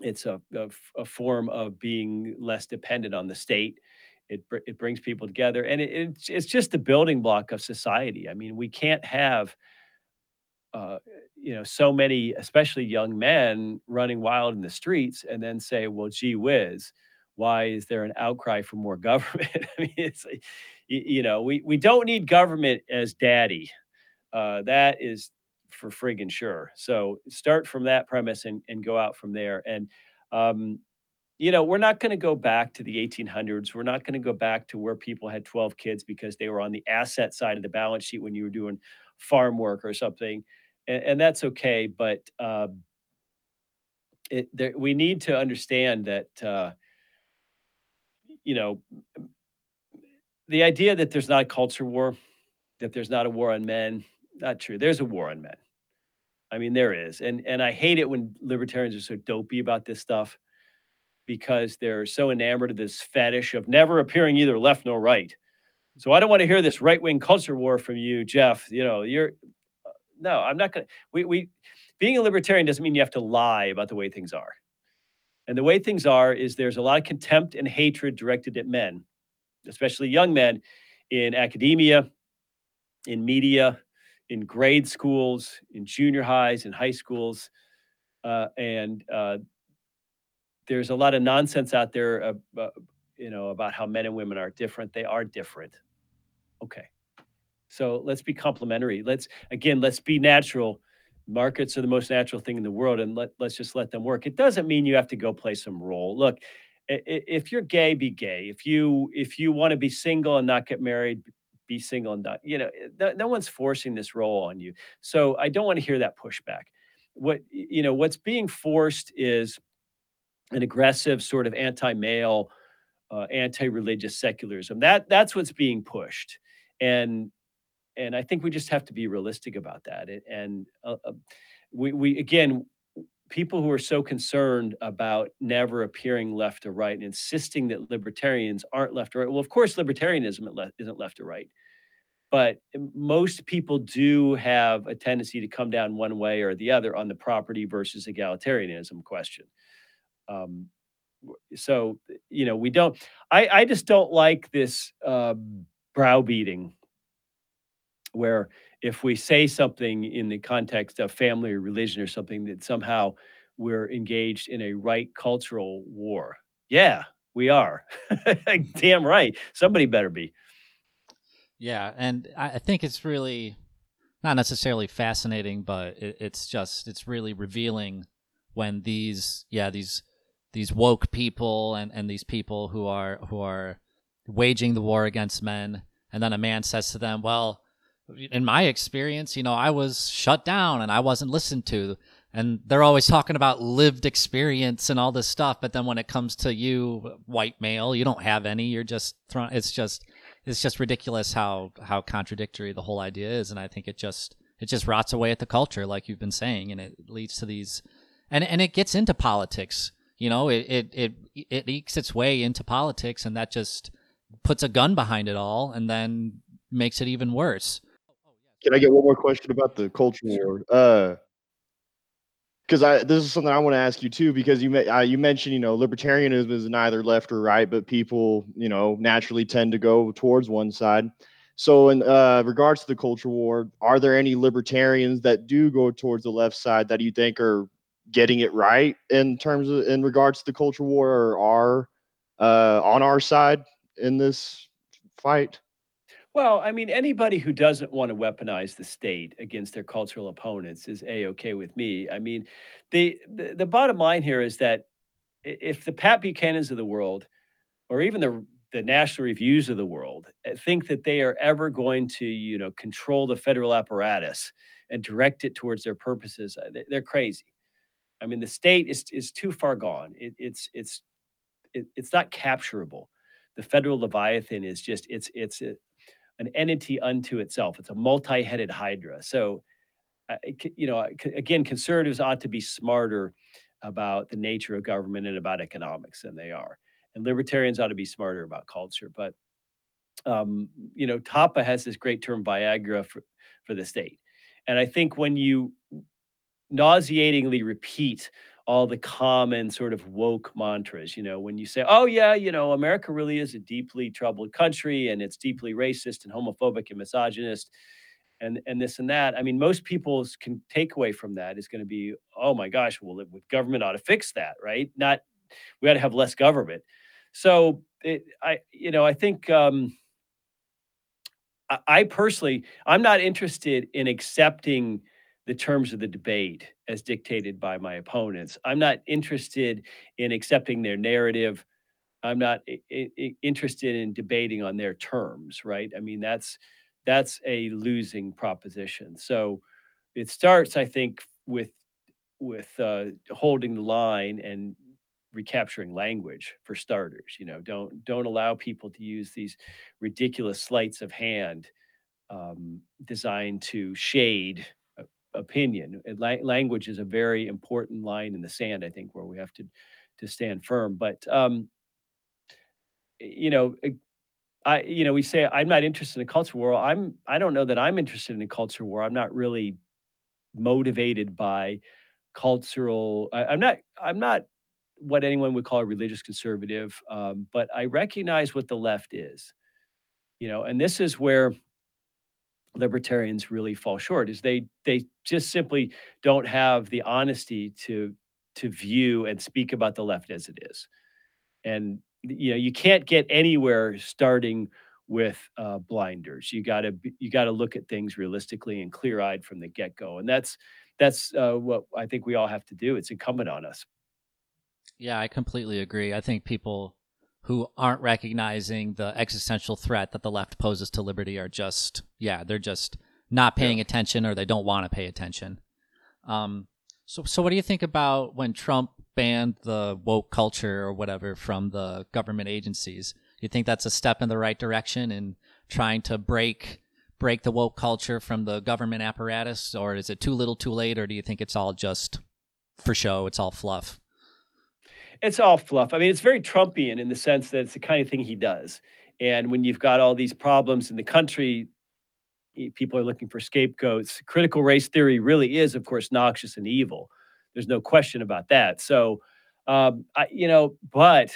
it's a, a, a, form of being less dependent on the state. It, it brings people together and it, it's, it's just the building block of society. I mean we can't have uh, you know so many especially young men running wild in the streets and then say well gee whiz why is there an outcry for more <laughs> government? I mean it's you know we, we don't need government as daddy uh, that is for friggin' sure. So start from that premise and, and go out from there. And, um, you know, we're not going to go back to the 1800s. We're not going to go back to where people had 12 kids because they were on the asset side of the balance sheet when you were doing farm work or something. And, and that's okay. But uh, it, there, we need to understand that, uh, you know, the idea that there's not a culture war, that there's not a war on men, not true. There's a war on men. I mean, there is, and and I hate it when libertarians are so dopey about this stuff. because they're so enamored of this fetish of never appearing either left nor right. So I don't want to hear this right wing culture war from you, Jeff. You know, you're uh, no, I'm not to. We, we, being a libertarian doesn't mean you have to lie about the way things are. And the way things are is there's a lot of contempt and hatred directed at men, especially young men in academia, in media, in grade schools, in junior highs, in high schools. Uh, and uh, there's a lot of nonsense out there, uh, uh, you know, about how men and women are different. They are different. Okay. So let's be complimentary. Let's, again, let's be natural. Markets are the most natural thing in the world, and let, let's just let them work. It doesn't mean you have to go play some role. Look, if you're gay, be gay. If you if you want to be single and not get married, be single and not. You know, no, no one's forcing this role on you. So I don't want to hear that pushback. What you know, what's being forced is an aggressive sort of anti-male, uh, anti-religious secularism. That that's what's being pushed, and and I think we just have to be realistic about that. And uh, uh, we we again, people who are so concerned about never appearing left or right and insisting that libertarians aren't left or right. Well, of course, libertarianism isn't left or right, but most people do have a tendency to come down one way or the other on the property versus egalitarianism question. Um, so you know, we don't. I I just don't like this uh, browbeating where if we say something in the context of family or religion or something that somehow we're engaged in a right cultural war. Yeah, we are. <laughs> Damn right. Somebody better be. Yeah, and I think it's really not necessarily fascinating, but it, it's just it's really revealing when these yeah these these woke people and, and these people who are who are waging the war against men, and then a man says to them, "Well, in my experience, you know, I was shut down and I wasn't listened to. And they're always talking about lived experience and all this stuff. But then when it comes to you, white male, you don't have any. You're just thrown. It's just, it's just ridiculous how, how contradictory the whole idea is. And I think it just, it just rots away at the culture, like you've been saying. And it leads to these, and, and it gets into politics. You know, it, it, it, it ekes its way into politics and that just puts a gun behind it all and then makes it even worse can I get one more question about the culture war? Uh, because I this is something I want to ask you too, because you uh, you mentioned you know libertarianism is neither left or right, but people you know naturally tend to go towards one side. So in uh, regards to the culture war, are there any libertarians that do go towards the left side that you think are getting it right in terms of in regards to the culture war, or are uh, on our side in this fight? Well, I mean, anybody who doesn't want to weaponize the state against their cultural opponents is a okay with me. I mean, the, the the bottom line here is that if the Pat Buchanans of the world, or even the the national reviews of the world, eh, think that they are ever going to, you know, control the federal apparatus and direct it towards their purposes, uh, they're crazy. I mean, the state is is too far gone. It, it's it's it, it's not capturable. The federal leviathan is just it's it's an entity unto itself. It's a multi-headed hydra. So, uh, you know, again, conservatives ought to be smarter about the nature of government and about economics than they are, and libertarians ought to be smarter about culture. But um, you know, Tapa has this great term Viagra for, for the state, and I think when you nauseatingly repeat all the common sort of woke mantras. You know, when you say, oh, yeah, you know, America really is a deeply troubled country and it's deeply racist and homophobic and misogynist and, and this and that. I mean, most people's can takeaway from that is going to be, oh my gosh, well, with government ought to fix that, right? Not, we ought to have less government. So it, I, you know, I think, um, I, I personally, I'm not interested in accepting the terms of the debate as dictated by my opponents. I'm not interested in accepting their narrative. I'm not I- I- interested in debating on their terms, right? I mean, that's that's a losing proposition. So it starts, I think, with with uh, holding the line and recapturing language for starters. You know, don't don't allow people to use these ridiculous sleights of hand um, designed to shade opinion. La- language is a very important line in the sand, I think, where we have to to stand firm. But um, you know, I you know we say I'm not interested in a culture war. I'm I don't know that I'm interested in a culture war. I'm not really motivated by cultural. I, I'm not. I'm not what anyone would call a religious conservative, um, but I recognize what the left is. You know, and this is where libertarians really fall short is they they just simply don't have the honesty to to view and speak about the left as it is. And you know you can't get anywhere starting with uh, blinders. You got to you got to look at things realistically and clear-eyed from the get-go. And that's that's uh, what i think we all have to do. It's incumbent on us. Yeah i completely agree. I think people who aren't recognizing the existential threat that the left poses to liberty are just yeah they're just not paying yeah. attention or they don't want to pay attention. Um, so so what do you think about when trump banned the woke culture or whatever from the government agencies? You think that's a step in the right direction in trying to break break the woke culture from the government apparatus or is it too little too late or do you think it's all just for show it's all fluff it's all fluff. I mean, it's very Trumpian in the sense that it's the kind of thing he does. And when you've got all these problems in the country, people are looking for scapegoats. Critical race theory really is, of course, noxious and evil. There's no question about that. So, um, I, you know, but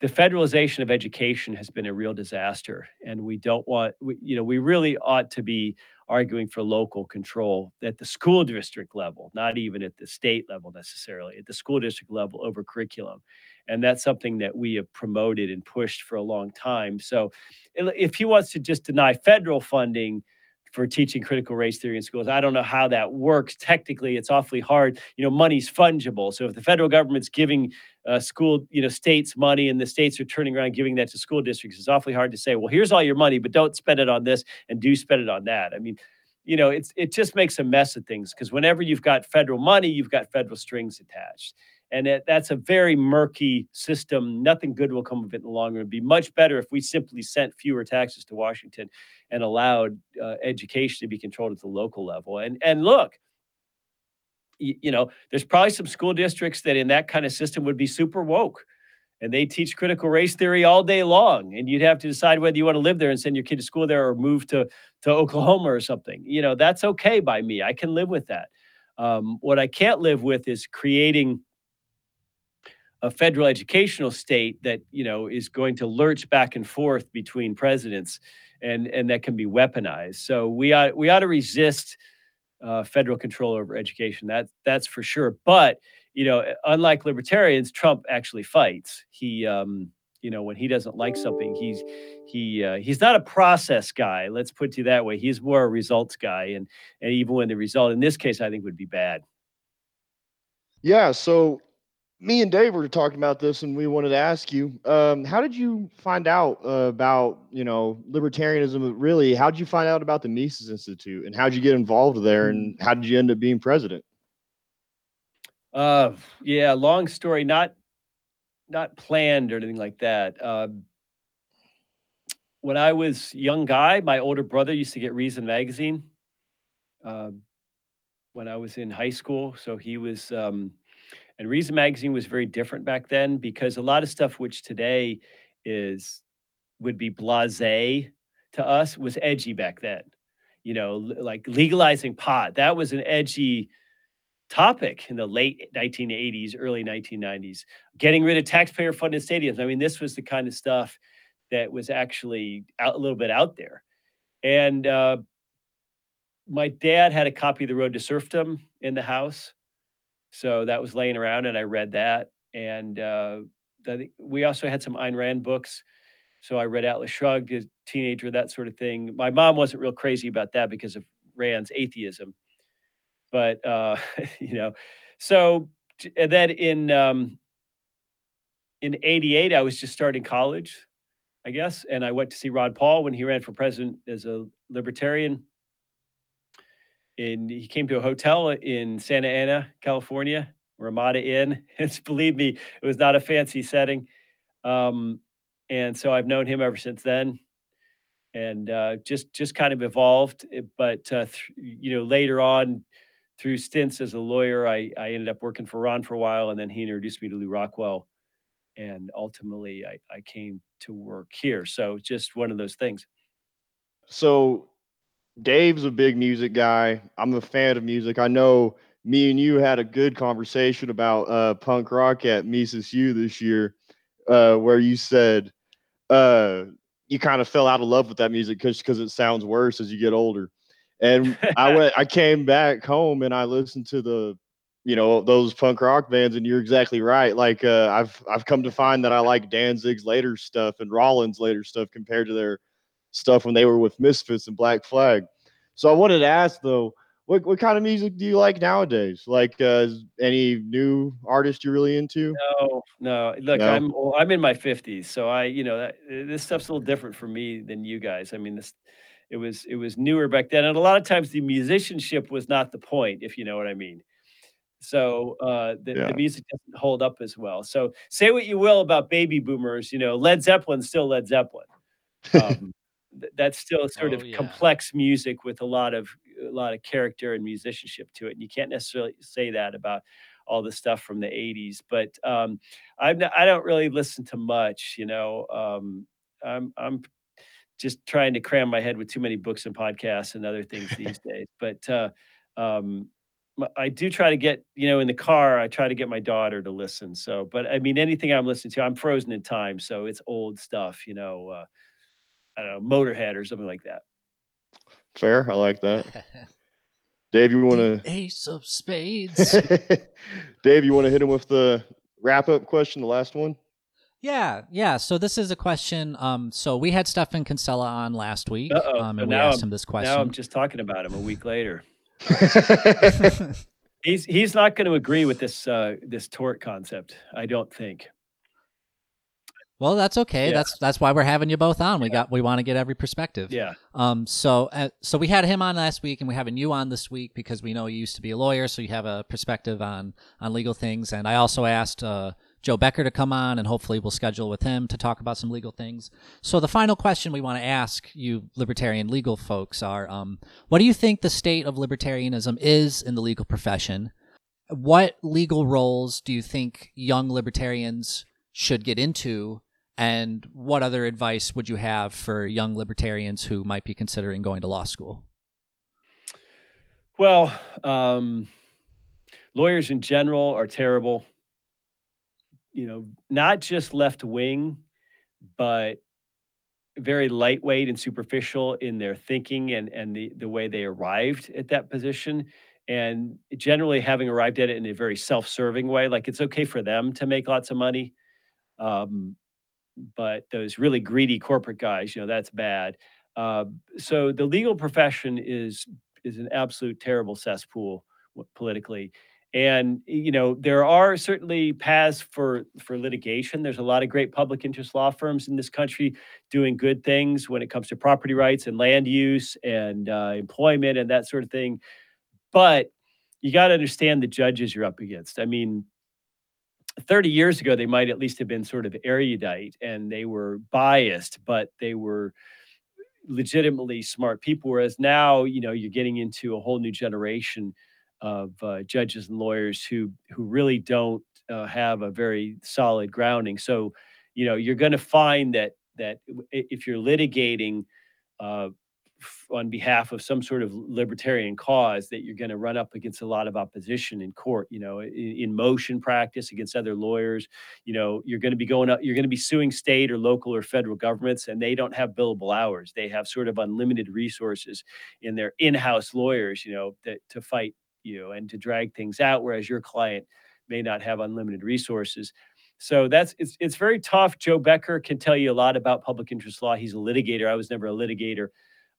the federalization of education has been a real disaster, and we don't want, we, you know, we really ought to be arguing for local control at the school district level, not even at the state level necessarily, at the school district level over curriculum. And that's something that we have promoted and pushed for a long time. So if he wants to just deny federal funding, for teaching critical race theory in schools. I don't know how that works. Technically, it's awfully hard. You know, money's fungible. So if the federal government's giving uh, school, you know, states money and the states are turning around giving that to school districts, it's awfully hard to say, well, here's all your money, but don't spend it on this and do spend it on that. I mean, you know, it's it just makes a mess of things because whenever you've got federal money, you've got federal strings attached. And that's a very murky system. Nothing good will come of it in the long run. It'd be much better if we simply sent fewer taxes to Washington and allowed uh, education to be controlled at the local level. And and look, you, you know, there's probably some school districts that in that kind of system would be super woke and they teach critical race theory all day long and you'd have to decide whether you want to live there and send your kid to school there or move to to oklahoma or something you know that's okay by me i can live with that um, what i can't live with is creating a federal educational state that you know is going to lurch back and forth between presidents and and that can be weaponized. So we ought we ought to resist uh, federal control over education. That that's for sure. But you know unlike libertarians trump actually fights. He um you know when he doesn't like something he's he uh, he's not a process guy. Let's put it that way. He's more a results guy. And and even when the result in this case i think would be bad. Yeah. So me and Dave were talking about this, and we wanted to ask you, um, how did you find out uh, about you know libertarianism? Really, how did you find out about the Mises Institute, and how did you get involved there, and how did you end up being president? Uh, yeah, long story, not not planned or anything like that. Uh, when I was young guy, my older brother used to get Reason magazine. Uh, when I was in high school, so he was. Um, and Reason Magazine was very different back then because a lot of stuff which today is would be blasé to us was edgy back then. You know, like legalizing pot. That was an edgy topic in the late 1980s, early 1990s. Getting rid of taxpayer funded stadiums. I mean, this was the kind of stuff that was actually out, a little bit out there. And uh, my dad had a copy of The Road to Serfdom in the house. So that was laying around, and I read that. And uh, the, we also had some Ayn Rand books. So I read Atlas Shrugged as teenager, that sort of thing. My mom wasn't real crazy about that because of Rand's atheism. But, uh, <laughs> you know, so and then in um, in 88, I was just starting college, I guess. And I went to see Ron Paul when he ran for president as a libertarian and he came to a hotel in Santa Ana, California, Ramada Inn. <laughs> It's believe me, it was not a fancy setting. Um, and so I've known him ever since then, and uh, just just kind of evolved. Eh, but uh, th- you know, later on, through stints as a lawyer, I, I ended up working for Ron for a while, and then he introduced me to Lew Rockwell, and ultimately I, I came to work here. So just one of those things. So Dave's a big music guy. I'm a fan of music. I know me and you had a good conversation about uh, punk rock at Mises U this year, uh, where you said uh, you kind of fell out of love with that music because because it sounds worse as you get older. And I went, I came back home and I listened to the, you know, those punk rock bands, and you're exactly right. Like uh, I've I've come to find that I like Danzig's later stuff and Rollins' later stuff compared to their stuff when they were with Misfits and Black Flag. So I wanted to ask though, what what kind of music do you like nowadays? Like uh, any new artist you're really into? No, no. Look, No? I'm well, I'm in my 50s, so I, you know, that, uh, this stuff's a little different for me than you guys. I mean, this it was it was newer back then, and a lot of times the musicianship was not the point, if you know what I mean. So uh, the, Yeah. the music doesn't hold up as well. So say what you will about baby boomers, you know, Led Zeppelin's still Led Zeppelin. Um, th- that's still sort Oh, of yeah. complex music with a lot of a lot of character and musicianship to it. And you can't necessarily say that about all the stuff from the 80s. But um, I'm not, I don't really listen to much, you know. Um, I'm I'm just trying to cram my head with too many books and podcasts and other things these <laughs> days. But uh, um, I do try to get, you know, in the car, I try to get my daughter to listen. So, but I mean, anything I'm listening to, I'm frozen in time. So it's old stuff, you know, uh, I don't know, Motorhead or something like that. Fair, I like that. <laughs> Dave, you want to? Ace of <laughs> Spades. Dave, you want to hit him with the wrap up question, the last one? yeah, yeah. So this is a question. Um, so we had Stephan Kinsella on last week, Uh-oh, um, so and we now asked I'm- him this question. Now I'm just talking about him a week later. <laughs> He's he's not going to agree with this uh, this tort concept. I don't think. Well, that's okay. Yeah. That's that's why we're having you both on. We got we want to get every perspective. Yeah. Um, so, uh, so we had him on last week, and we're having you on this week because we know you used to be a lawyer, so you have a perspective on on legal things. And I also asked uh, Joe Becker to come on, and hopefully we'll schedule with him to talk about some legal things. So, the final question we want to ask you, libertarian legal folks, are: um, What do you think the state of libertarianism is in the legal profession? What legal roles do you think young libertarians should get into? And what other advice would you have for young libertarians who might be considering going to law school? Well, um, lawyers in general are terrible. You know, not just left wing, but very lightweight and superficial in their thinking and and the the way they arrived at that position and generally having arrived at it in a very self-serving way like it's okay for them to make lots of money um, but those really greedy corporate guys you know that's bad. Uh, so the legal profession is is an absolute terrible cesspool politically. And you know there are certainly paths for for litigation. There's a lot of great public interest law firms in this country doing good things when it comes to property rights and land use and uh, employment and that sort of thing. But you got to understand the judges you're up against. I mean 30 years ago they might at least have been sort of erudite and they were biased but they were legitimately smart people whereas now you know you're getting into a whole new generation of uh, judges and lawyers who who really don't uh, have a very solid grounding. So you know you're going to find that that if you're litigating uh, on behalf of some sort of libertarian cause that you're going to run up against a lot of opposition in court you know in, in motion practice against other lawyers. You know you're going to be going up you're going to be suing state or local or federal governments and they don't have billable hours. They have sort of unlimited resources in their in-house lawyers you know that to fight you and to drag things out whereas your client may not have unlimited resources. So that's it's it's very tough. Joe becker can tell you a lot about public interest law. He's a litigator. I was never a litigator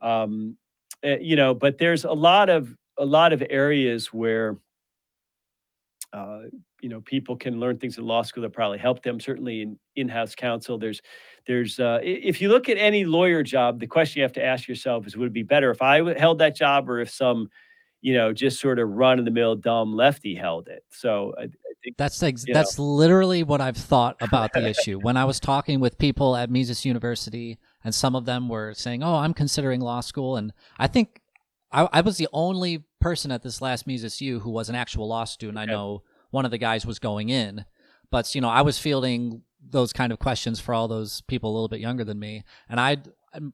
um, uh, you know but there's a lot of a lot of areas where uh, you know people can learn things in law school that probably help them certainly in in-house counsel there's there's uh, if you look at any lawyer job the question you have to ask yourself is would it be better if i held that job or if some you know just sort of run of the mill dumb lefty held it so I, I think That's ex- You know. that's literally what I've thought about the <laughs> issue. When I was talking with people at Mises University, and some of them were saying, "Oh, I'm considering law school," and I think I, I was the only person at this last Mises U who was an actual law student. I know one of the guys was going in, but you know, I was fielding those kind of questions for all those people a little bit younger than me, and I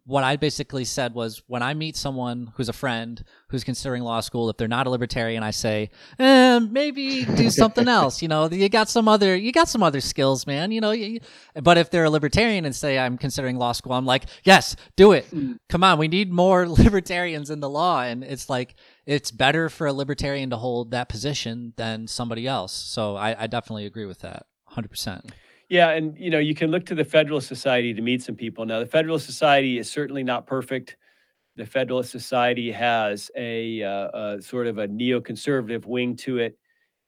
what I basically said was when I meet someone who's a friend who's considering law school, if they're not a libertarian, I say, eh, maybe do <laughs> something else. You know, you got some other, you got some other skills, man. You know, you, but if they're a libertarian and say I'm considering law school, I'm like, yes, do it. Mm. Come on, we need more <laughs> libertarians in the law, and it's like it's better for a libertarian to hold that position than somebody else. So I, I definitely agree with that, hundred percent. Yeah, and you know, you can look to the Federalist Society to meet some people. Now, the Federalist Society is certainly not perfect. The Federalist Society has a, uh, a sort of a neoconservative wing to it.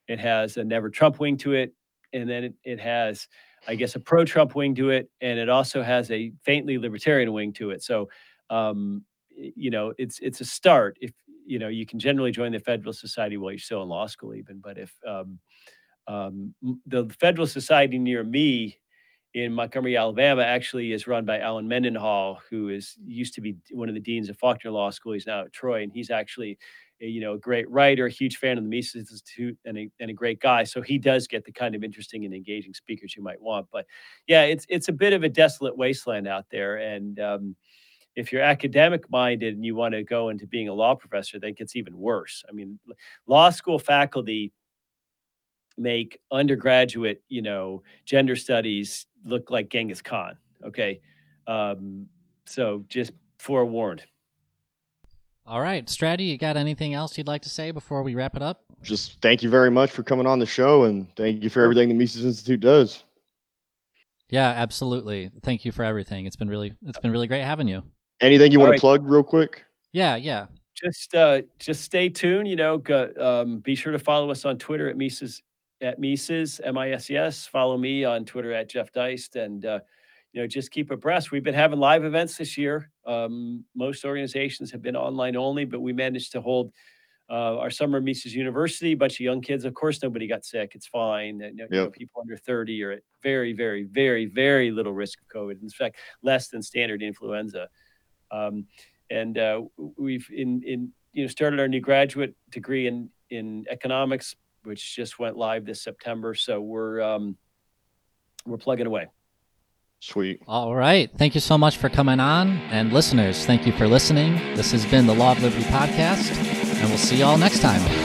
It has a never Trump wing to it, and then it, it has, I guess, a pro-Trump wing to it, and it also has a faintly libertarian wing to it. So, um, you know, it's it's a start. If you know, you can generally join the Federalist Society while you're still in law school, even. But if um, um, the Federal Society near me in Montgomery, Alabama, actually is run by Allen Mendenhall, who is used to be one of the deans of Faulkner Law School. He's now at Troy, and he's actually, a, you know, a great writer, a huge fan of the Mises Institute, and a, and a great guy. So he does get the kind of interesting and engaging speakers you might want. But yeah, it's it's a bit of a desolate wasteland out there, and um, if you're academic minded and you want to go into being a law professor, that gets even worse. I mean, law school faculty make undergraduate, you know, gender studies look like Genghis Khan. Okay. Um, so just forewarned. All right, Stratty, you got anything else you'd like to say before we wrap it up? Just thank you very much for coming on the show, and thank you for everything the Mises Institute does. Yeah, absolutely. Thank you for everything. It's been really, it's been really great having you. Anything you All want right. to plug real quick? Yeah, yeah. Just uh, just stay tuned. You know, go, um, be sure to follow us on Twitter at Mises at Mises M I S E S. Follow me on Twitter at Jeff Deist, and uh, you know, just keep abreast. We've been having live events this year. Um, most organizations have been online only, but we managed to hold uh, our summer at Mises University. A bunch of young kids. Of course, nobody got sick. It's fine. You know, Yep. people under 30 are at very, very, very, very little risk of COVID. In fact, less than standard influenza. Um, and uh, we've in in you know started our new graduate degree in in economics, which just went live this September. So we're um, we're plugging away. Sweet. All right. Thank you so much for coming on. And listeners, thank you for listening. This has been the Law of Liberty podcast, and we'll see you all next time.